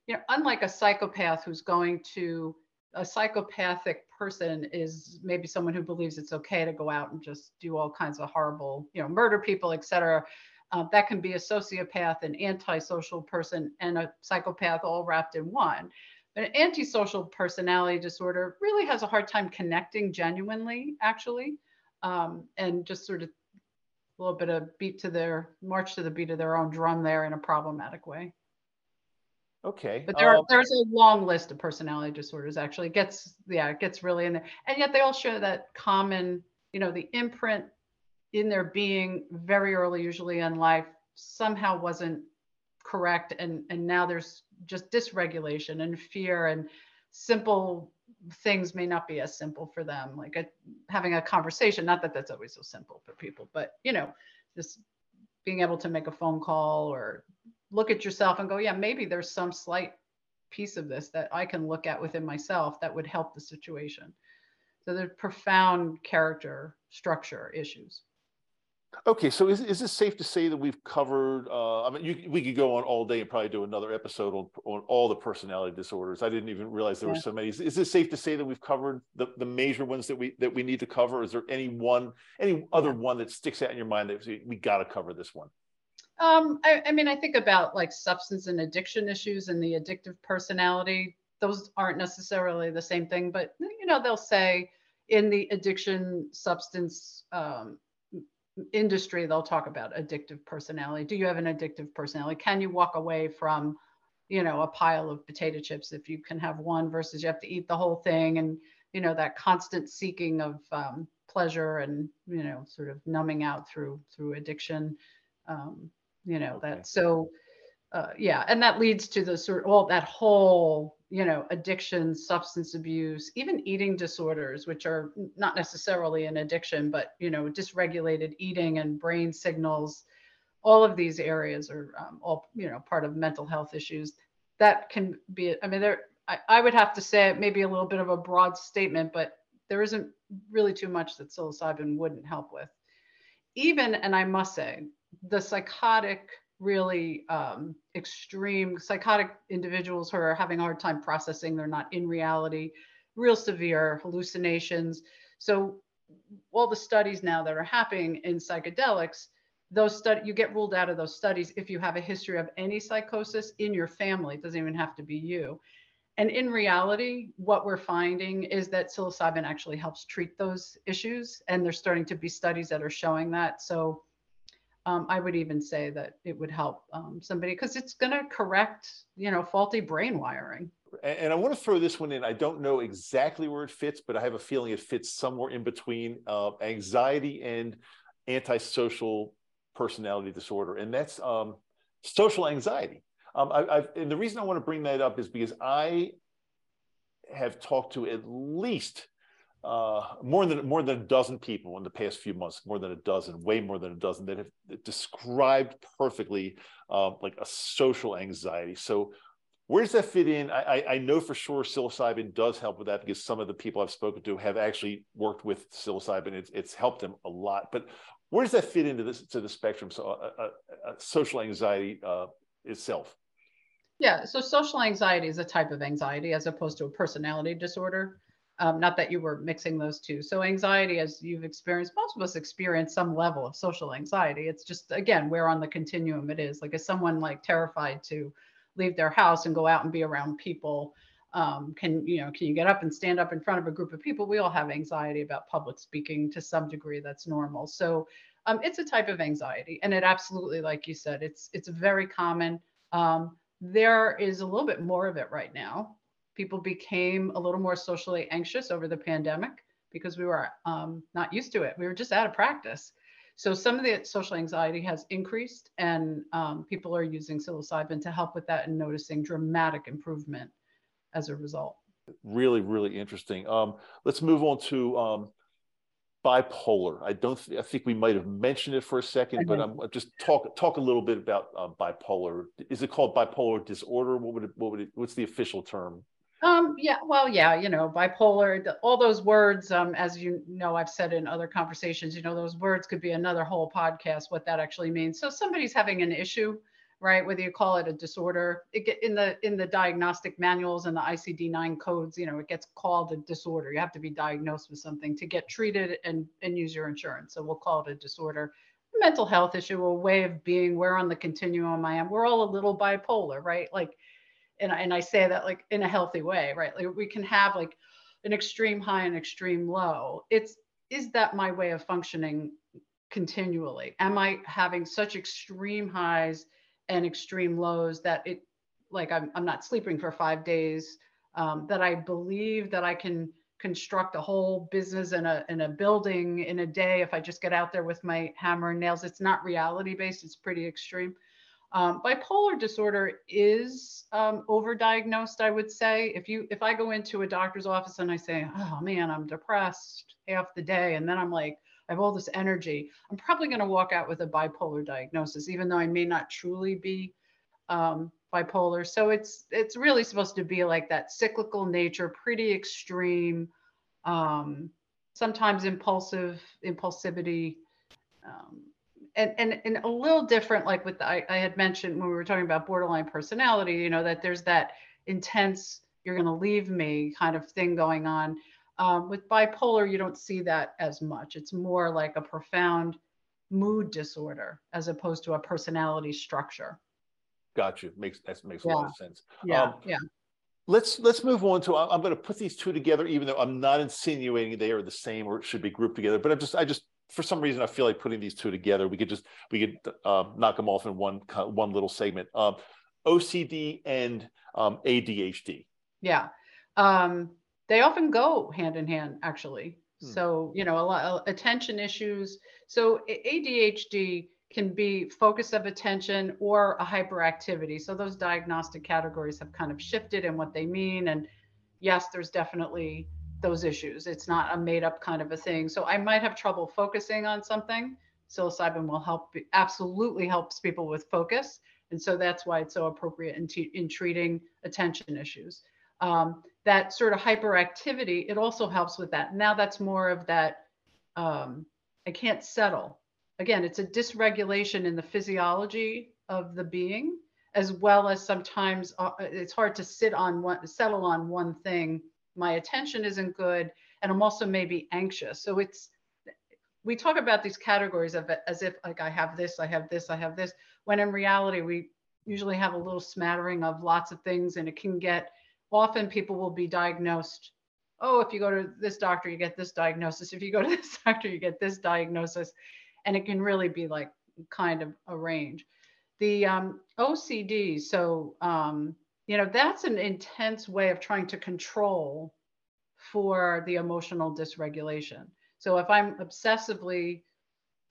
you know, unlike a psychopath who's going to a psychopathic person is maybe someone who believes it's okay to go out and just do all kinds of horrible, you know, murder people, etc. Uh, that can be a sociopath, an antisocial person, and a psychopath all wrapped in one. But an antisocial personality disorder really has a hard time connecting genuinely, actually, um, and just sort of a little bit of beat to their march to the beat of their own drum there in a problematic way. Okay. But there are, um, there's a long list of personality disorders actually. It gets yeah, it gets really in there. And yet they all share that common, you know, the imprint in their being very early, usually in life, somehow wasn't correct. And and now there's just dysregulation and fear and simple things may not be as simple for them, like a, having a conversation. Not that that's always so simple for people, but you know, just being able to make a phone call or look at yourself and go, yeah, maybe there's some slight piece of this that I can look at within myself that would help the situation. So there's profound character structure issues. Okay, so is, is it safe to say that we've covered? Uh, I mean, you, we could go on all day and probably do another episode on, on all the personality disorders. I didn't even realize there yeah. were so many. Is, is, it safe to say that we've covered the, the major ones that we that we need to cover? Is there any one, any other one that sticks out in your mind that we, we got to cover this one? Um, I, I mean, I think about like substance and addiction issues and the addictive personality. those aren't necessarily the same thing, but you know, they'll say in the addiction substance um, industry, they'll talk about addictive personality. Do you have an addictive personality? Can you walk away from, you know, a pile of potato chips if you can have one versus you have to eat the whole thing and, you know, that constant seeking of um, pleasure and, you know, sort of numbing out through through addiction. Um, you know, okay. that so uh, yeah, and that leads to the sort of all that whole, you know, addiction, substance abuse, even eating disorders, which are not necessarily an addiction, but you know, dysregulated eating and brain signals. All of these areas are um, all, you know, part of mental health issues. That can be, I mean, there. I, I would have to say maybe a little bit of a broad statement, but there isn't really too much that psilocybin wouldn't help with. Even, and I must say, the psychotic really um, extreme psychotic individuals who are having a hard time processing they're not in reality real severe hallucinations. So all the studies now that are happening in psychedelics those study you get ruled out of those studies if you have a history of any psychosis in your family. It doesn't even have to be you. And in reality what we're finding is that psilocybin actually helps treat those issues and there's starting to be studies that are showing that. So um, I would even say that it would help um, somebody because it's going to correct, you know, faulty brain wiring. And, and, I want to throw this one in. I don't know exactly where it fits, but I have a feeling it fits somewhere in between uh, anxiety and antisocial personality disorder, and that's um, social anxiety. Um, I, and the reason I want to bring that up is because I have talked to at least uh, more than more than a dozen people in the past few months, more than a dozen, way more than a dozen that have described perfectly uh, like a social anxiety. So where does that fit in? I, I, know for sure psilocybin does help with that because some of the people I've spoken to have actually worked with psilocybin. It's, it's helped them a lot. But where does that fit into this to the spectrum? So uh, uh, uh social anxiety uh, itself. Yeah. So social anxiety is a type of anxiety as opposed to a personality disorder. Um, not that you were mixing those two. So anxiety, as you've experienced, most of us experience some level of social anxiety. It's just again where on the continuum it is. Like is someone like terrified to leave their house and go out and be around people? Um, can you know can you get up and stand up in front of a group of people? We all have anxiety about public speaking to some degree. That's normal. So um, it's a type of anxiety, and it absolutely, like you said, it's it's very common. Um, there is a little bit more of it right now people became a little more socially anxious over the pandemic because we were um, not used to it. We were just out of practice. So some of the social anxiety has increased, and um, people are using psilocybin to help with that and noticing dramatic improvement as a result. Really, really interesting. Um, let's move on to um, bipolar. I don't. Th- I think we might have mentioned it for a second, but I'm just talk talk a little bit about uh, bipolar. Is it called bipolar disorder? What would it? What would it? What's the official term? Um, yeah, well, yeah, you know, bipolar, all those words, um, as you know, I've said in other conversations, you know, those words could be another whole podcast, what that actually means. So somebody's having an issue, right? Whether you call it a disorder, it get in the in the diagnostic manuals and the ICD-9 codes, you know, it gets called a disorder. You have to be diagnosed with something to get treated and and use your insurance. So we'll call it a disorder. Mental health issue, a way of being, where on the continuum I am. We're all a little bipolar, right? Like and, and I say that like in a healthy way, right? Like we can have like an extreme high and extreme low. It's is that my way of functioning continually? Am I having such extreme highs and extreme lows that it like I'm, I'm not sleeping for five days um, that I believe that I can construct a whole business in a in a building in a day if I just get out there with my hammer and nails. It's not reality based. It's pretty extreme. Um, bipolar disorder is um, overdiagnosed, I would say. If you if I go into a doctor's office and I say, "Oh man, I'm depressed half the day," and then I'm like, I have all this energy, I'm probably going to walk out with a bipolar diagnosis, even though I may not truly be um, bipolar. So it's it's really supposed to be like that cyclical nature, pretty extreme, um, sometimes impulsive impulsivity. And, and, and a little different, like with the, I, I had mentioned when we were talking about borderline personality, you know, that there's that intense, you're going to leave me kind of thing going on. Um, with bipolar, you don't see that as much. It's more like a profound mood disorder as opposed to a personality structure. Gotcha. Makes that makes a lot of sense. Yeah. Um, yeah. let's let's move on to i'm going to put these two together even though i'm not insinuating they are the same or it should be grouped together but i'm just i just for some reason i feel like putting these two together we could just we could uh, knock them off in one one little segment um, ocd and um, adhd yeah um, they often go hand in hand actually hmm. so you know a lot of attention issues so adhd can be focus of attention or a hyperactivity. So those diagnostic categories have kind of shifted in what they mean. And yes, there's definitely those issues. It's not a made up kind of a thing. So I might have trouble focusing on something. Psilocybin will help, absolutely helps people with focus. And so that's why it's so appropriate in, t- in treating attention issues. Um, that sort of hyperactivity, it also helps with that. Now that's more of that, um, I can't settle again, it's a dysregulation in the physiology of the being, as well as sometimes uh, it's hard to sit on one, settle on one thing. My attention isn't good, and I'm also maybe anxious. So it's, we talk about these categories of it as if like I have this, I have this, I have this, when in reality, we usually have a little smattering of lots of things, and it can get, often people will be diagnosed oh, if you go to this doctor, you get this diagnosis. If you go to <laughs> this doctor, you get this diagnosis and it can really be like kind of a range. The um, OCD, so um, you know that's an intense way of trying to control for the emotional dysregulation. So if I'm obsessively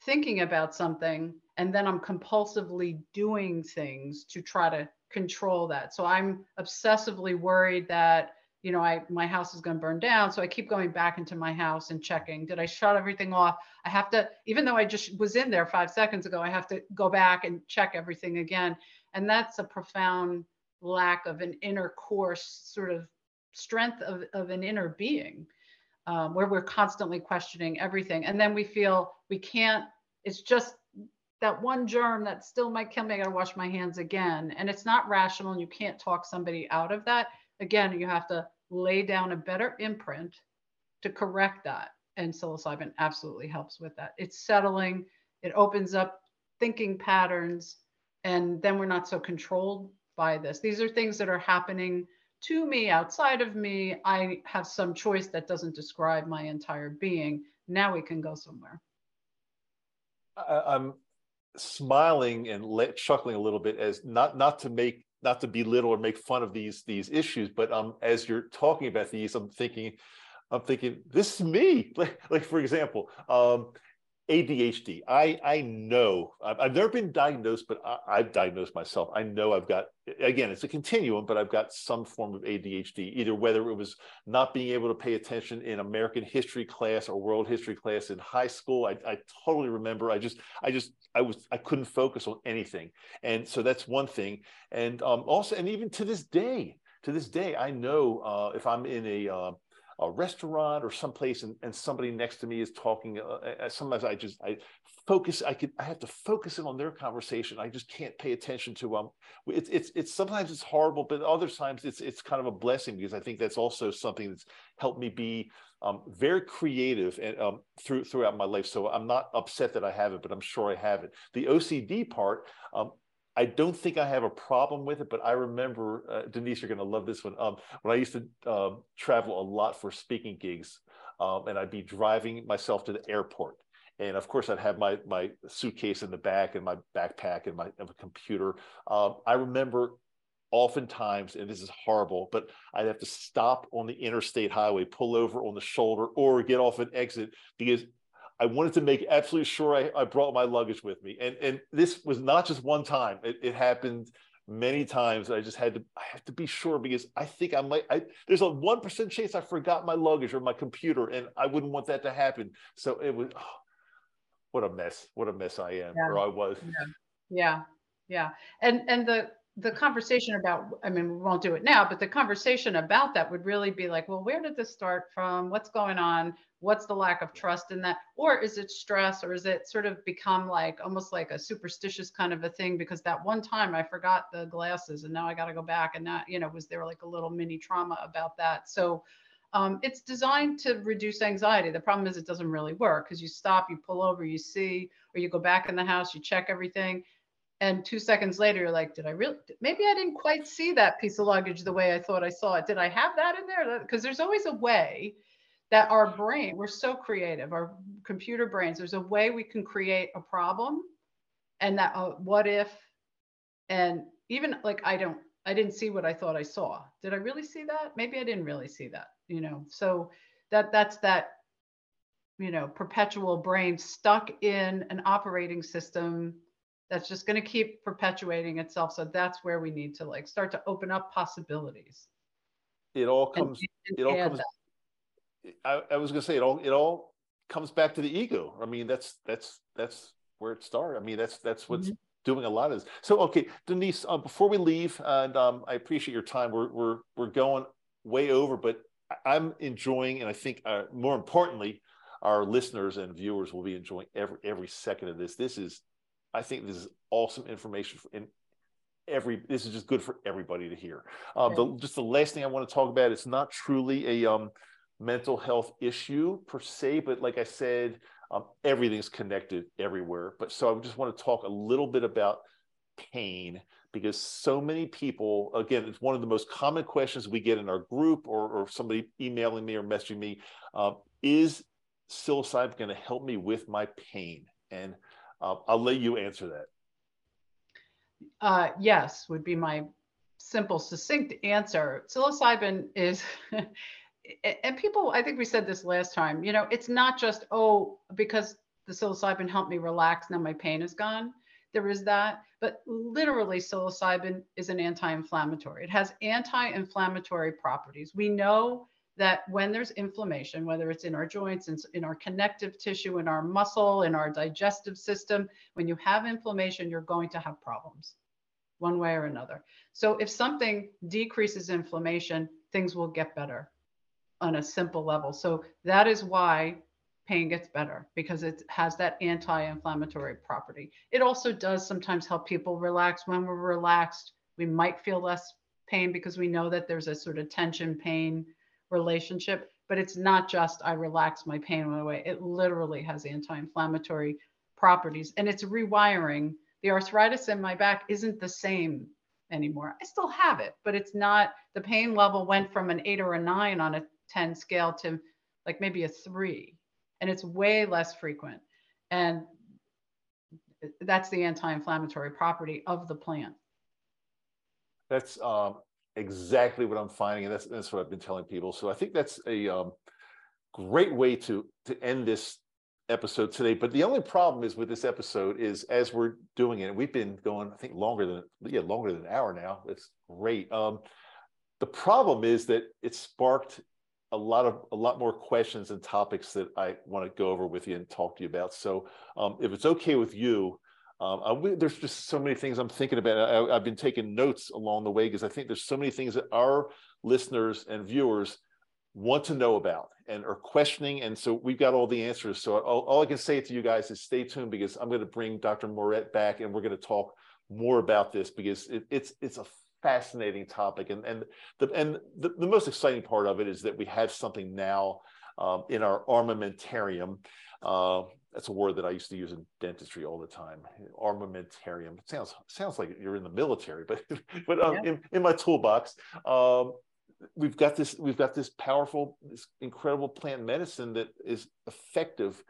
thinking about something and then I'm compulsively doing things to try to control that. So I'm obsessively worried that you know, I my house is going to burn down. So I keep going back into my house and checking. Did I shut everything off? I have to, even though I just was in there five seconds ago, I have to go back and check everything again. And that's a profound lack of an inner course sort of strength of, of an inner being, um, where we're constantly questioning everything. And then we feel we can't, it's just that one germ that still might kill me. I got to wash my hands again. And it's not rational. And you can't talk somebody out of that. Again, you have to lay down a better imprint to correct that. And psilocybin absolutely helps with that. It's settling, it opens up thinking patterns, and then we're not so controlled by this. These are things that are happening to me outside of me. I have some choice that doesn't describe my entire being. Now we can go somewhere. I'm smiling and chuckling a little bit as not not to make not to belittle or make fun of these these issues, but um, as you're talking about these, I'm thinking, I'm thinking, this is me. <laughs> Like, like for example, um, ADHD. I I know I've, I've never been diagnosed, but I, have diagnosed myself. I know I've got again, it's a continuum, but I've got some form of ADHD. Either whether it was not being able to pay attention in American history class or world history class in high school. I, I totally remember. I just I just I was I couldn't focus on anything, and so that's one thing. And um, also, and even to this day, to this day, I know uh, if I'm in a uh, a restaurant or someplace and, and somebody next to me is talking uh, sometimes i just i focus i could i have to focus in on their conversation. I just can't pay attention to um it's it's, it's sometimes it's horrible but other times it's it's kind of a blessing because i think that's also something that's helped me be um, very creative and um, through throughout my life. So i'm not upset that i have it but i'm sure i have it. The ocd part um, I don't think I have a problem with it, but I remember, uh, Denise, you're going to love this one. Um, when I used to um, travel a lot for speaking gigs, um, and I'd be driving myself to the airport. And of course, I'd have my, my suitcase in the back and my backpack and my, and computer. Um, I remember oftentimes, and this is horrible, but I'd have to stop on the interstate highway, pull over on the shoulder, or get off an exit because I wanted to make absolutely sure I, I brought my luggage with me. And and this was not just one time. It, it happened many times. I just had to I have to be sure because I think I might I there's a one percent chance I forgot my luggage or my computer, and I wouldn't want that to happen. So it was oh, <sighs> what a mess. What a mess I am yeah. or I was. Yeah. yeah. Yeah. And and the the conversation about i mean we won't do it now but the conversation about that would really be like well where did this start from? What's going on? What's the lack of trust in that? Or is it stress? Or is it sort of become like almost like a superstitious kind of a thing? Because that one time i forgot the glasses and now i got to go back and that you know was there like a little mini trauma about that? So um, it's designed to reduce anxiety. The problem is it doesn't really work because you stop you pull over you see or you go back in the house you check everything and two seconds later you're like did i really maybe i didn't quite see that piece of luggage the way i thought i saw it. Did i have that in there? Because there's always a way that our brain we're so creative our computer brains there's a way we can create a problem and that uh, what if and even like i don't i didn't see what i thought i saw. Did i really see that? Maybe i didn't really see that you know? So that that's that you know perpetual brain stuck in an operating system that's just going to keep perpetuating itself. So that's where we need to like start to open up possibilities. It all comes and, and it all comes I, I, was going to say it all it all comes back to the ego. I mean that's that's that's where it started. I mean that's that's what's mm-hmm. doing a lot of this. So okay denise uh, before we leave and um, i appreciate your time. We're we're we're going way over but i'm enjoying and i think uh, more importantly our listeners and viewers will be enjoying every every second of this. This is I think this is awesome information for, in every. This is just good for everybody to hear. Um, the, just the last thing I want to talk about. It's not truly a um, mental health issue per se, but like I said, um, everything's connected everywhere. But so I just want to talk a little bit about pain because so many people again it's one of the most common questions we get in our group or, or somebody emailing me or messaging me uh, is psilocybin going to help me with my pain and uh, I'll let you answer that. Uh, yes, would be my simple, succinct answer. Psilocybin is, <laughs> and people, I think we said this last time, you know, it's not just, oh, because the psilocybin helped me relax, now my pain is gone. There is that, but literally, psilocybin is an anti inflammatory. It has anti inflammatory properties. We know that when there's inflammation, whether it's in our joints, in, in our connective tissue, in our muscle, in our digestive system, when you have inflammation, you're going to have problems one way or another. So if something decreases inflammation, things will get better on a simple level. So that is why pain gets better because it has that anti-inflammatory property. It also does sometimes help people relax. When we're relaxed, we might feel less pain because we know that there's a sort of tension pain relationship, but it's not just I relax my pain away. It literally has anti-inflammatory properties and it's rewiring. The arthritis in my back isn't the same anymore. I still have it, but it's not the pain level went from an 8 or a 9 on a 10 scale to like maybe a 3 and it's way less frequent. And that's the anti-inflammatory property of the plant. That's um, exactly what I'm finding, and that's that's what I've been telling people. So I think that's a um, great way to to end this episode today. But the only problem is with this episode is as we're doing it, we've been going, I think, longer than yeah, longer than an hour now. It's great. Um, the problem is that it sparked a lot of a lot more questions and topics that I want to go over with you and talk to you about. So um, if it's okay with you, um, I, there's just so many things I'm thinking about. I, have been taking notes along the way because I think there's so many things that our listeners and viewers want to know about and are questioning. And so we've got all the answers. So all, all I can say to you guys is stay tuned because I'm going to bring Dr. Moret back and we're going to talk more about this because it, it's it's a fascinating topic. And and the and the, the most exciting part of it is that we have something now um, in our armamentarium. Uh, that's a word that I used to use in dentistry all the time. Armamentarium. It sounds sounds like you're in the military, but <laughs> but um, yeah. in, in my toolbox, um, we've got this we've got this powerful, this incredible plant medicine that is effective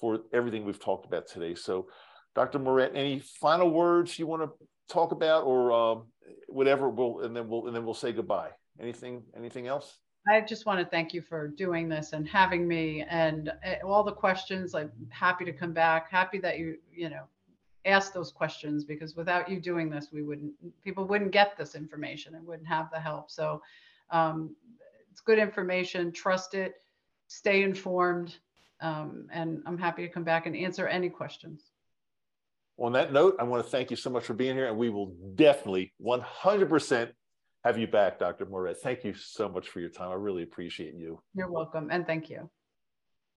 for everything we've talked about today. So, Dr. Moret, any final words you want to talk about, or um, whatever? We'll and then we'll and then we'll say goodbye. Anything anything else? I just want to thank you for doing this and having me and eh, all the questions. I'm happy to come back. Happy that you, you know, ask those questions because without you doing this, we wouldn't, people wouldn't get this information and wouldn't have the help. So um, it's good information. Trust it. Stay informed. Um, and I'm happy to come back and answer any questions. On that note, I want to thank you so much for being here, and we will definitely 100% have you back, Dr. Moret. Thank you so much for your time. I really appreciate you. You're welcome. And thank you.